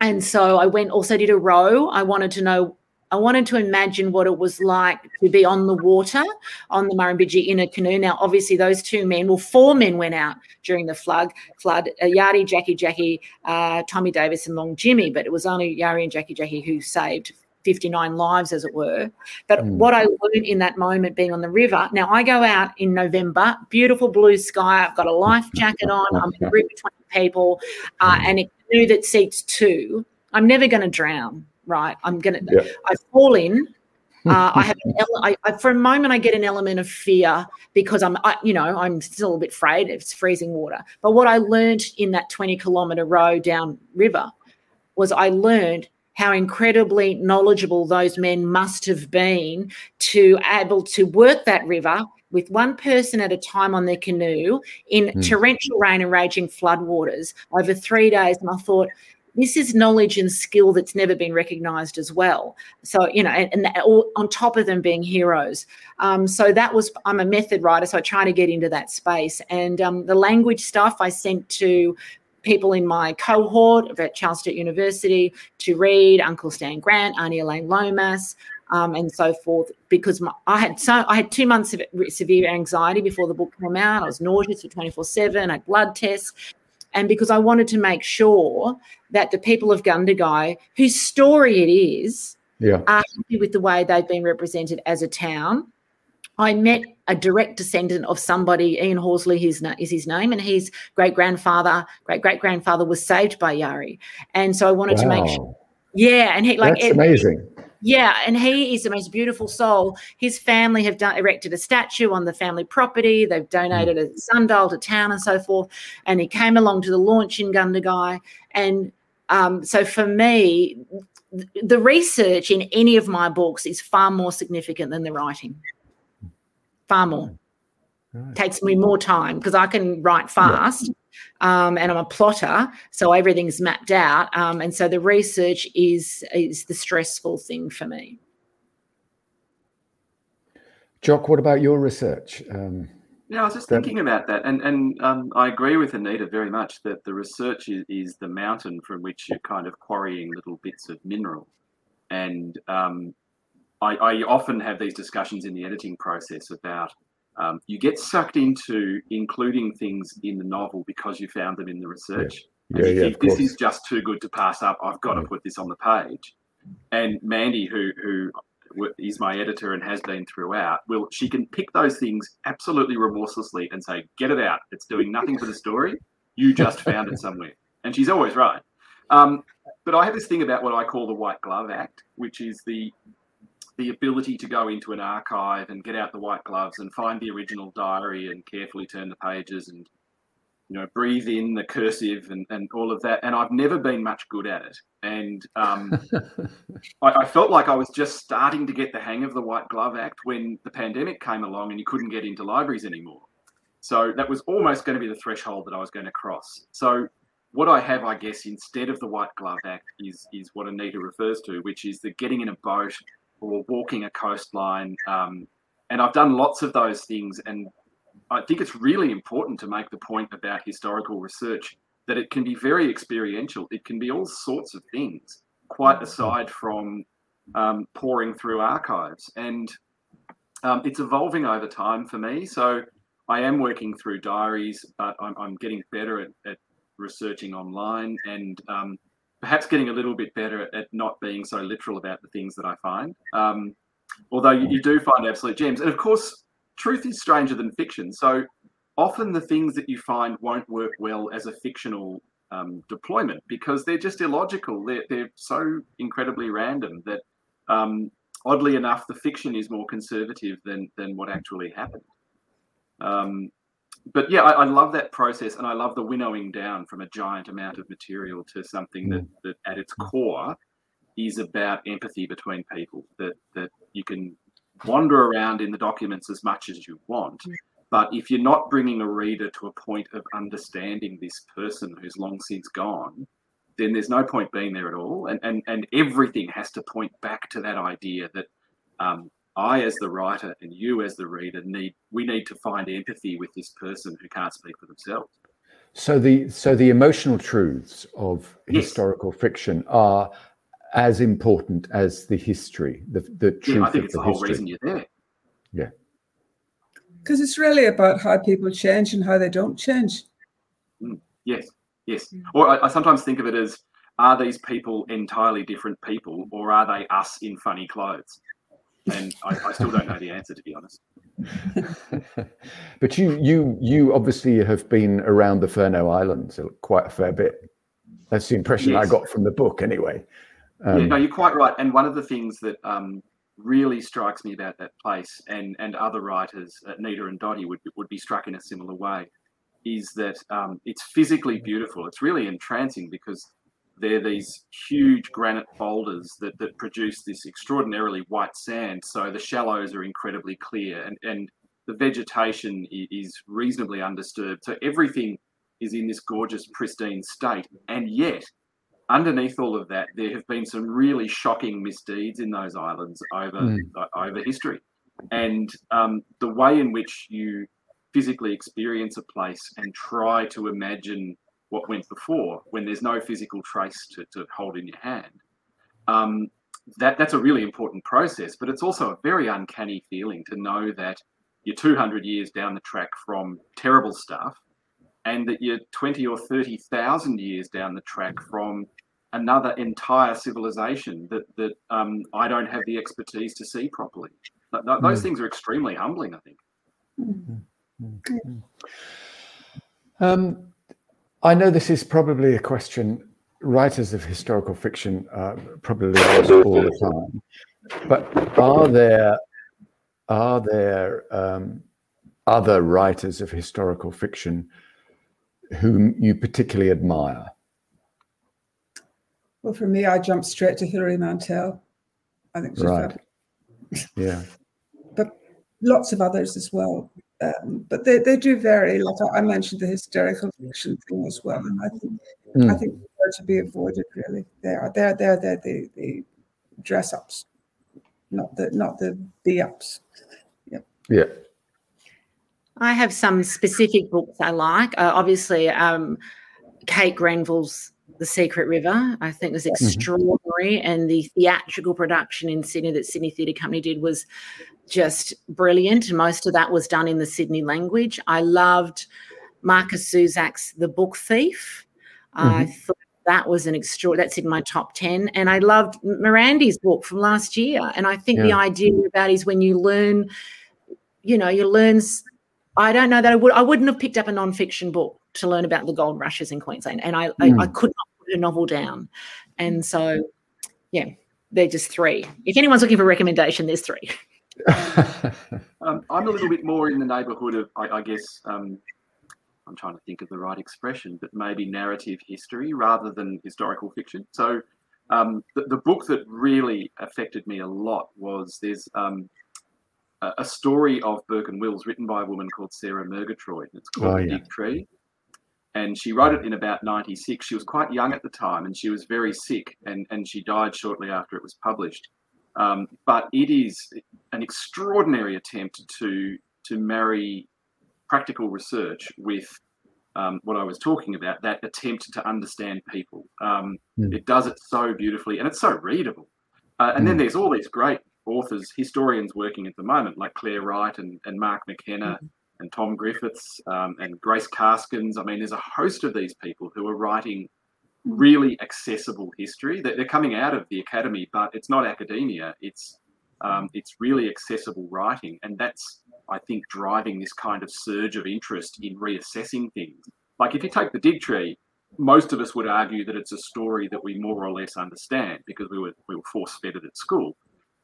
and so I went also did a row. I wanted to know I wanted to imagine what it was like to be on the water on the Murrumbidgee in a canoe. Now, obviously, those two men, well, four men went out during the flood. Flood, uh, Yarri, Jackie, Jackie, uh, Tommy Davis, and Long Jimmy, but it was only Yarri and Jackie, Jackie who saved 59 lives, as it were. But mm. what I learned in that moment being on the river, now I go out in November, beautiful blue sky, I've got a life jacket on, I'm in a group of 20 people, uh, hmm. and a canoe that seats two. I'm never going to drown, right? I'm going to, yeah. I fall in. Uh, I have an ele- I, I, for a moment I get an element of fear because I'm I, you know I'm still a bit afraid it's freezing water. But what I learned in that 20 kilometer row down river was I learned how incredibly knowledgeable those men must have been to able to work that river with one person at a time on their canoe in mm. torrential rain and raging floodwaters over three days. And I thought, this is knowledge and skill that's never been recognized as well. So, you know, and, and all, on top of them being heroes. Um, so that was, I'm a method writer, so I try to get into that space. And um, the language stuff I sent to people in my cohort at Charles Sturt University to read Uncle Stan Grant, Auntie Elaine Lomas, um, and so forth. Because my, I had so I had two months of severe anxiety before the book came out. I was nauseous for twenty four seven. I had blood tests, and because I wanted to make sure that the people of Gundagai, whose story it is, yeah. are happy with the way they've been represented as a town I met a direct descendant of somebody, Ian Horsley his, is his name, and his great grandfather, great great grandfather was saved by Yarri. And so I wanted wow. to make sure. Yeah, and he like that's amazing. Yeah, and he is the most beautiful soul. His family have done, erected a statue on the family property. They've donated mm. a sundial to town and so forth. And he came along to the launch in Gundagai. And um, so for me, the research in any of my books is far more significant than the writing far more. Right. Takes me more time because I can write fast. Yeah. Um, and I'm a plotter, so everything's mapped out. Um, and so the research is is the stressful thing for me. Jock, what about your research? Um, yeah, I was just that... thinking about that, and and um, I agree with Anita very much that the research is, is the mountain from which you're kind of quarrying little bits of mineral, and um, I, I, often have these discussions in the editing process about um, you get sucked into including things in the novel because you found them in the research. Yeah, yeah, yeah this is just too good to pass up. I've got to put this on the page. And Mandy, who who is my editor and has been throughout, will she can pick those things absolutely remorselessly and say, "Get it out. It's doing nothing for the story. You just found it somewhere." and she's always right. Um, but I have this thing about what I call the White Glove Act, which is the the ability to go into an archive and get out the white gloves and find the original diary and carefully turn the pages and you know breathe in the cursive and, and all of that. And i've never been much good at it. And um, I, I, felt like i was just starting to get the hang of the white glove act when the pandemic came along and you couldn't get into libraries anymore. So that was almost going to be the threshold that i was going to cross. So what I have, I guess, instead of the White Glove Act is is what Anita refers to, which is the getting in a boat or walking a coastline. Um, and I've done lots of those things. And I think it's really important to make the point about historical research that it can be very experiential. It can be all sorts of things, quite mm. aside from um, pouring through archives. And um, it's evolving over time for me. So I am working through diaries, but I'm, I'm getting better at, at, researching online and um, perhaps getting a little bit better at not being so literal about the things that I find. Um, although you, you, do find absolute gems. And of course, truth is stranger than fiction. So often the things that you find won't work well as a fictional um, deployment because they're just illogical. They're, they're so incredibly random that, um, oddly enough, the fiction is more conservative than, than what actually happened. Um, but yeah, I, I, love that process, and I love the winnowing down from a giant amount of material to something that, mm. that at its core is about empathy between people. That that you can wander around in the documents as much as you want, mm. but if you're not bringing a reader to a point of understanding this person who's long since gone, then there's no point being there at all. And and and everything has to point back to that idea that um, I, as the writer, and you, as the reader, need we need to find empathy with this person who can't speak for themselves. So the so the emotional truths of yes. historical fiction are as important as the history, the the truth yeah, I think it's the, the whole history. reason you're there. Yeah, because it's really about how people change and how they don't change. Mm. Yes, yes. Mm. Or I, I sometimes think of it as: Are these people entirely different people, or are they us in funny clothes? And I, I still don't know the answer to be honest. but you you you obviously have been around the Furneaux Islands quite a fair bit. That's the impression yes. I got from the book, anyway. Um, yeah, no, you're quite right. And one of the things that um, really strikes me about that place, and and other writers, uh, Nita and Dottie, would would be struck in a similar way, is that um, it's physically beautiful. It's really entrancing because they're these huge granite boulders that, that produce this extraordinarily white sand. So the shallows are incredibly clear and, and the vegetation is reasonably undisturbed. So everything is in this gorgeous, pristine state. And yet, underneath all of that, there have been some really shocking misdeeds in those islands over, mm. uh, over history. And um, the way in which you physically experience a place and try to imagine what went before when there's no physical trace to, to hold in your hand. Um, that that's a really important process, but it's also a very uncanny feeling to know that you're 200 years down the track from terrible stuff, and that you're 20 or 30,000 years down the track from another entire civilization that that um, I don't have the expertise to see properly. Those mm. things are extremely humbling, I think. Mm. Um, I know this is probably a question writers of historical fiction uh, probably ask all the time, but are there are there um, other writers of historical fiction whom you particularly admire? Well, for me, I jump straight to Hilary Mantel. I think she's right. Yeah, but lots of others as well. Um, but they, they do vary. Like I mentioned the hysterical fiction thing as well, and I think mm. I think they're to be avoided. Really, they are they're they're they're the, the dress ups, not the not the be ups. Yep. Yeah. I have some specific books I like. Uh, obviously, um, Kate Grenville's The Secret River, I think was mm-hmm. extraordinary, mm-hmm. and the theatrical production in Sydney that Sydney Theatre Company did was just brilliant. Most of that was done in the Sydney language. I loved Markus Zusak's The Book Thief. Mm-hmm. I thought that was an extra that's in my top 10 and i loved Miranda's book from last year and i think yeah. the idea about is when you learn you know you learn i don't know that i would i wouldn't have picked up a non-fiction book to learn about the gold rushes in Queensland, and I mm. I, I hmm. could not put a novel down, and so yeah, they're just three. If anyone's looking for a recommendation, there's three. um, I'm a little bit more in the neighbourhood of, I, I guess, um, I'm trying to think of the right expression, but maybe narrative history rather than historical fiction. So, um, the, the, book that really affected me a lot was there's um, a, a, story of Burke and Wills written by a woman called Sarah Murgatroyd. It's called oh, yeah. Dig Tree. And she wrote it in about 96. She was quite young at the time and she was very sick and, and she died shortly after it was published. Um, but it is an extraordinary attempt to to marry practical research with um, what I was talking about, that attempt to understand people. Um, mm. It does it so beautifully and it's so readable. Uh, and mm. then hmm. there's all these great authors, historians working at the moment, like Clare Wright and, and Mark McKenna mm. and Tom Griffiths um, and Grace Karskens. I mean, there's a host of these people who are writing. Really accessible history. They're coming out of the academy, but it's not academia. It's um, it's really accessible writing, and that's I think, driving this kind of surge of interest in reassessing things. Like if you take the dig tree, most of us would argue that it's a story that we more or less understand because we were we were force fed it at school.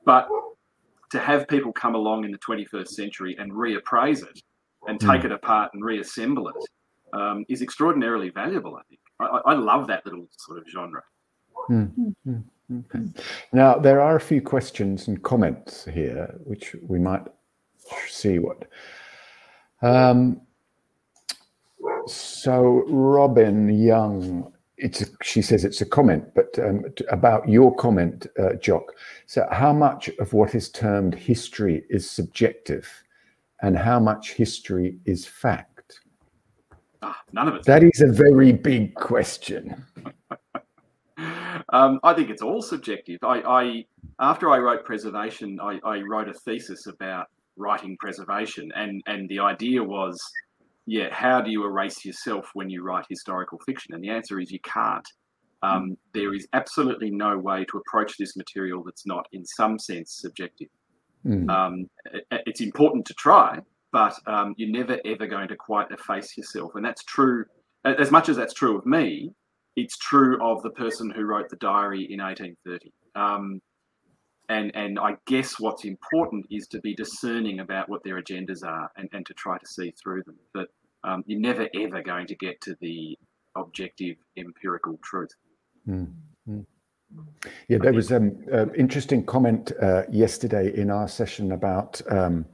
But to have people come along in the 21st century and reappraise it and take mm. it apart and reassemble it um, is extraordinarily valuable. I think I, I, love that little sort of genre. Mm. Mm. Okay. Now there are a few questions and comments here, which we might see what. Um, so Robin Young, it's a, she says it's a comment, but um, about your comment, uh, Jock. So how much of what is termed history is subjective, and how much history is fact? Ah, none of it. That is a very big question. um, I think it's all subjective. I, I after I wrote preservation, I, I wrote a thesis about writing preservation, and and the idea was, yeah, how do you erase yourself when you write historical fiction? And the answer is you can't. Um, there is absolutely no way to approach this material that's not, in some sense, subjective. Mm. Um, it, it's important to try, but um, you're never ever going to quite efface yourself, and that's true. As much as that's true of me, it's true of the person who wrote the diary in 1830. Um, and and I guess what's important is to be discerning about what their agendas are and, and to try to see through them. But um, you're never ever going to get to the objective empirical truth. Mm-hmm. Yeah, there was an um, interesting comment uh, yesterday in our session about um,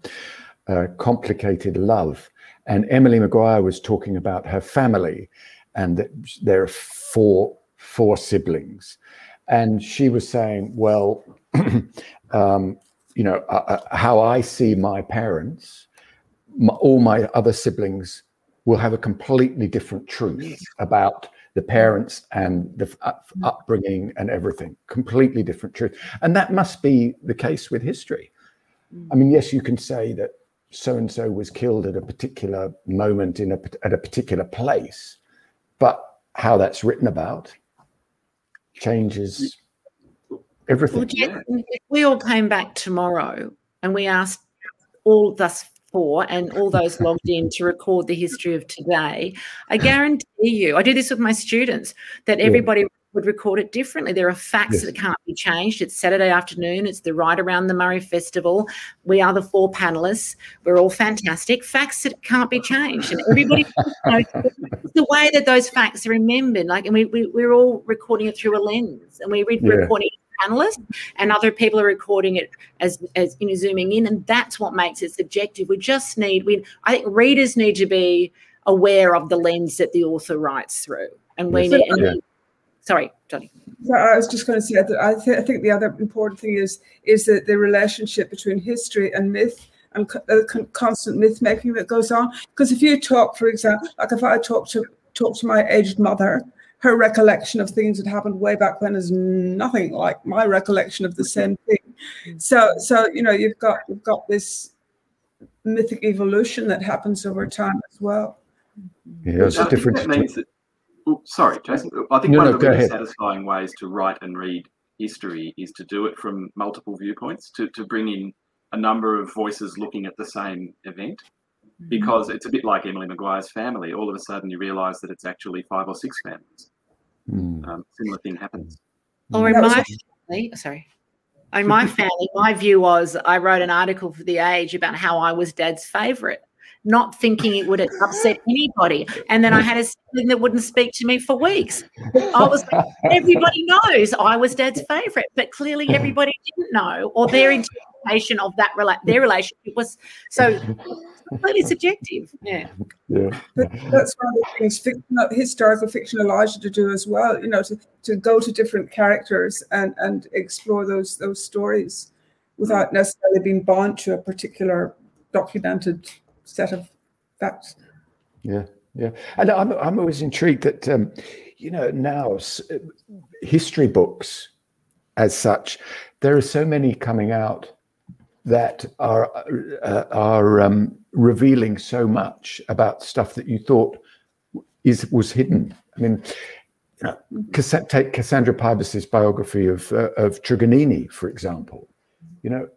uh, complicated love, and Emily Maguire was talking about her family, and there are four four siblings, and she was saying, well um, you know, uh, uh, how I see my parents, my, all my other siblings will have a completely different truth about the parents and the mm. upbringing and everything. Completely different truth, and that must be the case with history. Mm. I mean, yes, you can say that so and so was killed at a particular moment in a at a particular place, but how that's written about changes everything. Well, if we all came back tomorrow and we asked all of us four and all those logged in to record the history of today, I guarantee you, I do this with my students, that everybody yeah. Would record it differently. There are facts yes. that can't be changed. It's Saturday afternoon. It's the Write Around the Murray Festival. We are the four panelists. We're all fantastic. Facts that can't be changed. And everybody knows the way that those facts are remembered. Like, and we, we, we're all recording it through a lens and we're yeah. recording panelists and other people are recording it as as you know zooming in and that's what makes it subjective we just need we i think readers need to be aware of the lens that the author writes through and we need we, sorry johnny I was just going to say that I, th- I think the other important thing is is that the relationship between history and myth and uh, constant myth making that goes on. Because if you talk, for example, like if I talk to talk to my aged mother, her recollection of things that happened way back when is nothing like my recollection of the same thing. So, so you know, you've got you've got this mythic evolution that happens over time as well. Yeah, it's a different. That means that, oh, sorry, Jason. I think no, one no, of the really satisfying ways to write and read history is to do it from multiple viewpoints, to, to bring in a number of voices looking at the same event. mm-hmm. because it's a bit like Emily Maguire's family. All of a sudden, you realise that it's actually five or six families. Mm. Um, similar thing happens. Or in my family, sorry. In my family, my view was I wrote an article for The Age about how I was dad's favourite not thinking it would upset anybody. And then I had a sibling that wouldn't speak to me for weeks. I was like, everybody knows I was dad's favorite, but clearly mm-hmm. everybody didn't know, or their interpretation of that rela- their relationship was so completely subjective. Yeah. Yeah. But that's one of the things fiction, historical fiction allows you to do as well, you know, to, to go to different characters and, and explore those those stories without necessarily being bound to a particular documented set of facts. Yeah, yeah, and I'm I'm always intrigued that um, you know now history books, as such, there are so many coming out that are uh, are um, revealing so much about stuff that you thought is was hidden. I mean, take Cassandra Pybus's biography of uh, of Truganini, for example. You know,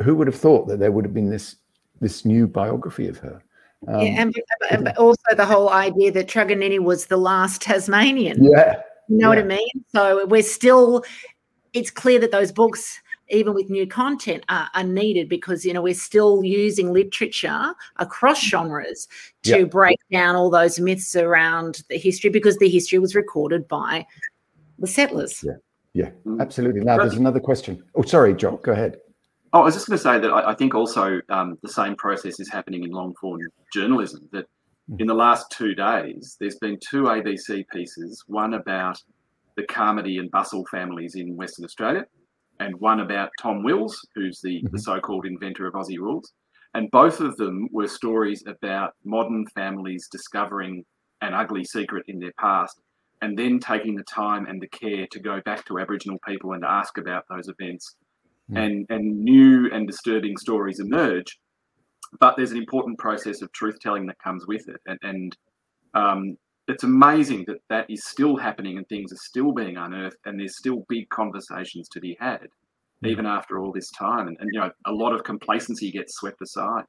who would have thought that there would have been this this new biography of her. Um, yeah, and, and also the whole idea that Truganini was the last Tasmanian. Yeah. You know yeah. what I mean? So we're still, it's clear that those books, even with new content, are, are needed because, you know, we're still using literature across genres to yeah. break down all those myths around the history because the history was recorded by the settlers. Yeah, yeah, absolutely. Now, there's another question. Oh, sorry, John, go ahead. Oh, I was just going to say that I, I think also um, the same process is happening in long form journalism. That hmm. in the last two days, there's been two ABC pieces one about the Carmody and Bustle families in Western Australia, and one about Tom Wills, who's the, mm-hmm. the so called inventor of Aussie rules. And both of them were stories about modern families discovering an ugly secret in their past and then taking the time and the care to go back to Aboriginal people and ask about those events mm. and and new and disturbing stories emerge. But there's an important process of truth telling that comes with it, and, and um, it's amazing that that is still happening and things are still being unearthed, and there's still big conversations to be had, mm. even after all this time. And, and you know, a lot of complacency gets swept aside.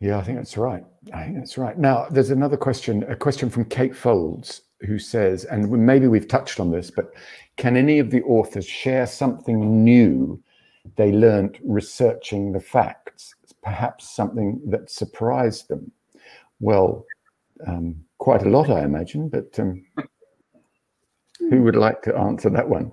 Yeah, I think that's right. I think that's right. Now, there's another question, a question from Kate Folds, who says, and maybe we've touched on this, but can any of the authors share something new they learned researching the facts? Perhaps something that surprised them? Well, um, quite a lot, I imagine, but um, who would like to answer that one?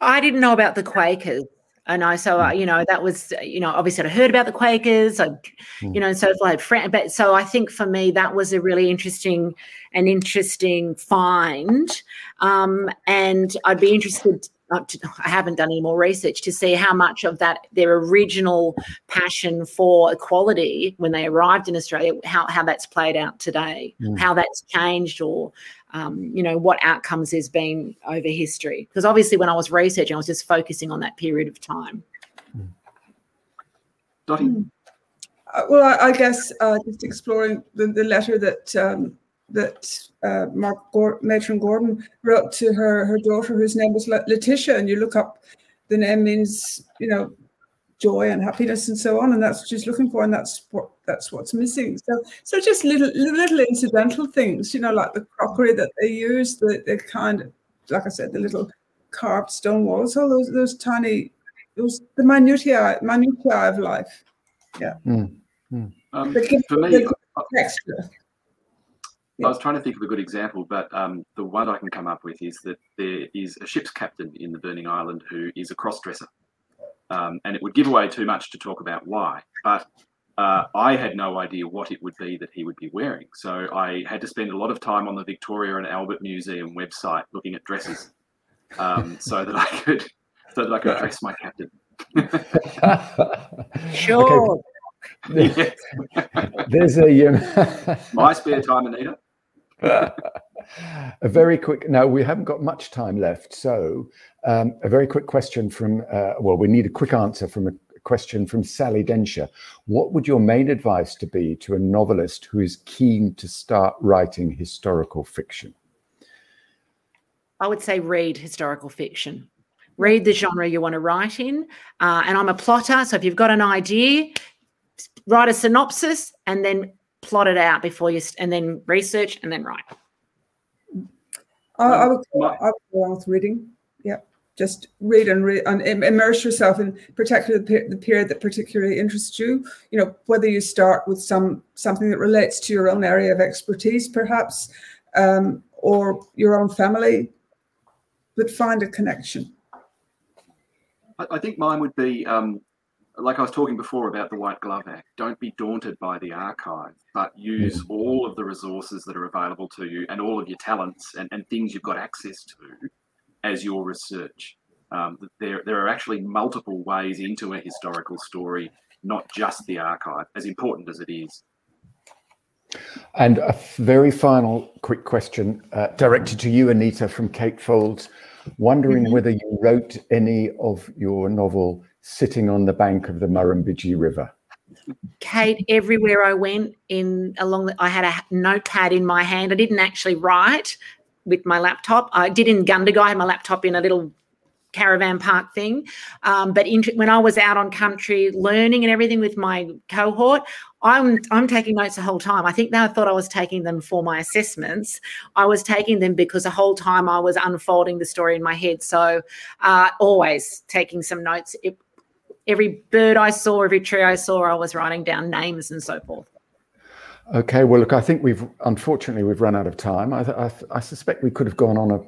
I didn't know about the Quakers. And I, so, uh, you know, that was, you know, obviously I heard about the Quakers, like, mm. you know, and so. Friend, but so I think for me, that was a really interesting, an interesting find. Um, and I'd be interested I haven't done any more research to see how much of that their original passion for equality when they arrived in Australia, how, how that's played out today, mm. how that's changed, or um, you know what outcomes there's been over history. Because obviously, when I was researching, I was just focusing on that period of time. Dottie. Mm. Uh, well, I, I guess uh, just exploring the, the letter that um, that uh, Mark Matron Gordon wrote to her her daughter, whose name was Letitia, and you look up the name means you know joy and happiness and so on, and that's what she's looking for, and that's what that's what's missing. So so just little little incidental things, you know, like the crockery that they use, the the kind of like I said, the little carved stone walls, all those those tiny those the minutiae minutiae of life. Yeah. Mm. Mm. Um, for me, texture. I was trying to think of a good example, but um, the one I can come up with is that there is a ship's captain in the burning island who is a cross-dresser, um, and it would give away too much to talk about why. But uh, I had no idea what it would be that he would be wearing, so I had to spend a lot of time on the Victoria and Albert Museum website looking at dresses, um, so that I could so that I could dress my captain. sure. Okay. There's a um... my spare time, Anita a very quick. Now we haven't got much time left, so um, a very quick question from. Uh, well, we need a quick answer from a question from Sally Densher. What would your main advice to be to a novelist who is keen to start writing historical fiction? I would say read historical fiction. Read the genre you want to write in. Uh, and I'm a plotter, so if you've got an idea, write a synopsis and then plot it out before you and then research and then write. I, I would, I would go on with reading. Yeah, just read and read and immerse yourself in particularly the period that particularly interests you. You know, whether you start with some something that relates to your own area of expertise, perhaps, um, or your own family, but find a connection. I, think mine would be um, like I was talking before about the White Glove Act, don't be daunted by the archive, but use yeah. all of the resources that are available to you and all of your talents and, and things you've got access to as your research. Um, there, there are actually multiple ways into a historical story, not just the archive, as important as it is. And a very final quick question uh, directed to you, Anita, from Kate Folds, wondering mm-hmm. whether you wrote any of your novel sitting on the bank of the Murrumbidgee River? Kate, everywhere I went in along the, I had a notepad in my hand. I didn't actually write with my laptop. I did in Gundagai, I had my laptop in a little caravan park thing. Um, but in, when I was out on country learning and everything with my cohort, I'm I'm taking notes the whole time. I think they thought I was taking them for my assessments. I was taking them because the whole time I was unfolding the story in my head. So uh, always taking some notes. It, every bird I saw, every tree I saw, I was writing down names and so forth. Okay, well, look, I think we've unfortunately we've run out of time. I, I, I suspect we could have gone on a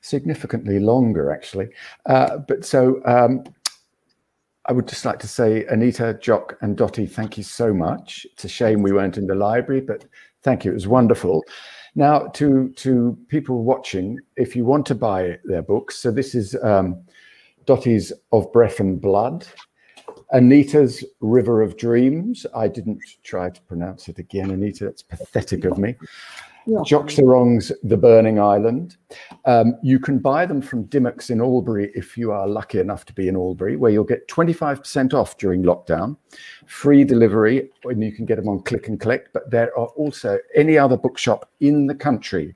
significantly longer, actually. Uh, but so um, I would just like to say, Anita, Jock, and Dottie, thank you so much. It's a shame we weren't in the library, but thank you. It was wonderful. Now, to to people watching, if you want to buy their books, so this is um, Dottie's Of Breath and Blood, Anita's River of Dreams. I didn't try to pronounce it again, Anita. That's pathetic of me. Yeah. Jock Serong's The Burning Island. Um, you can buy them from Dymocks in Albury if you are lucky enough to be in Albury, where you'll get 25% off during lockdown, free delivery, and you can get them on click and collect. But there are also any other bookshop in the country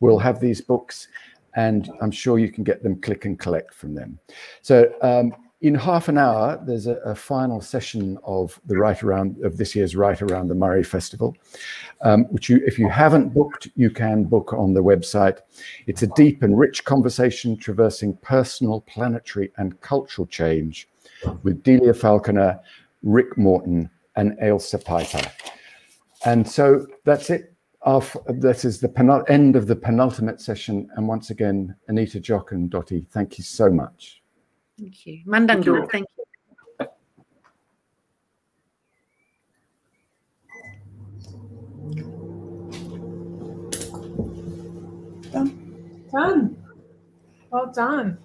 will have these books and I'm sure you can get them click and collect from them. So um, in half an hour, there's a, a, final session of the right around of this year's Write Around the Murray Festival, um, which you, if you haven't booked, you can book on the website. It's a deep and rich conversation traversing personal, planetary, and cultural change with Delia Falconer, Rick Morton, and Ailsa Piper. And so that's it of this is the end of the penultimate session. And once again, Anita Jock and Dottie, thank you so much. Thank you. Mandangu, thank you. Done. Done. Well done.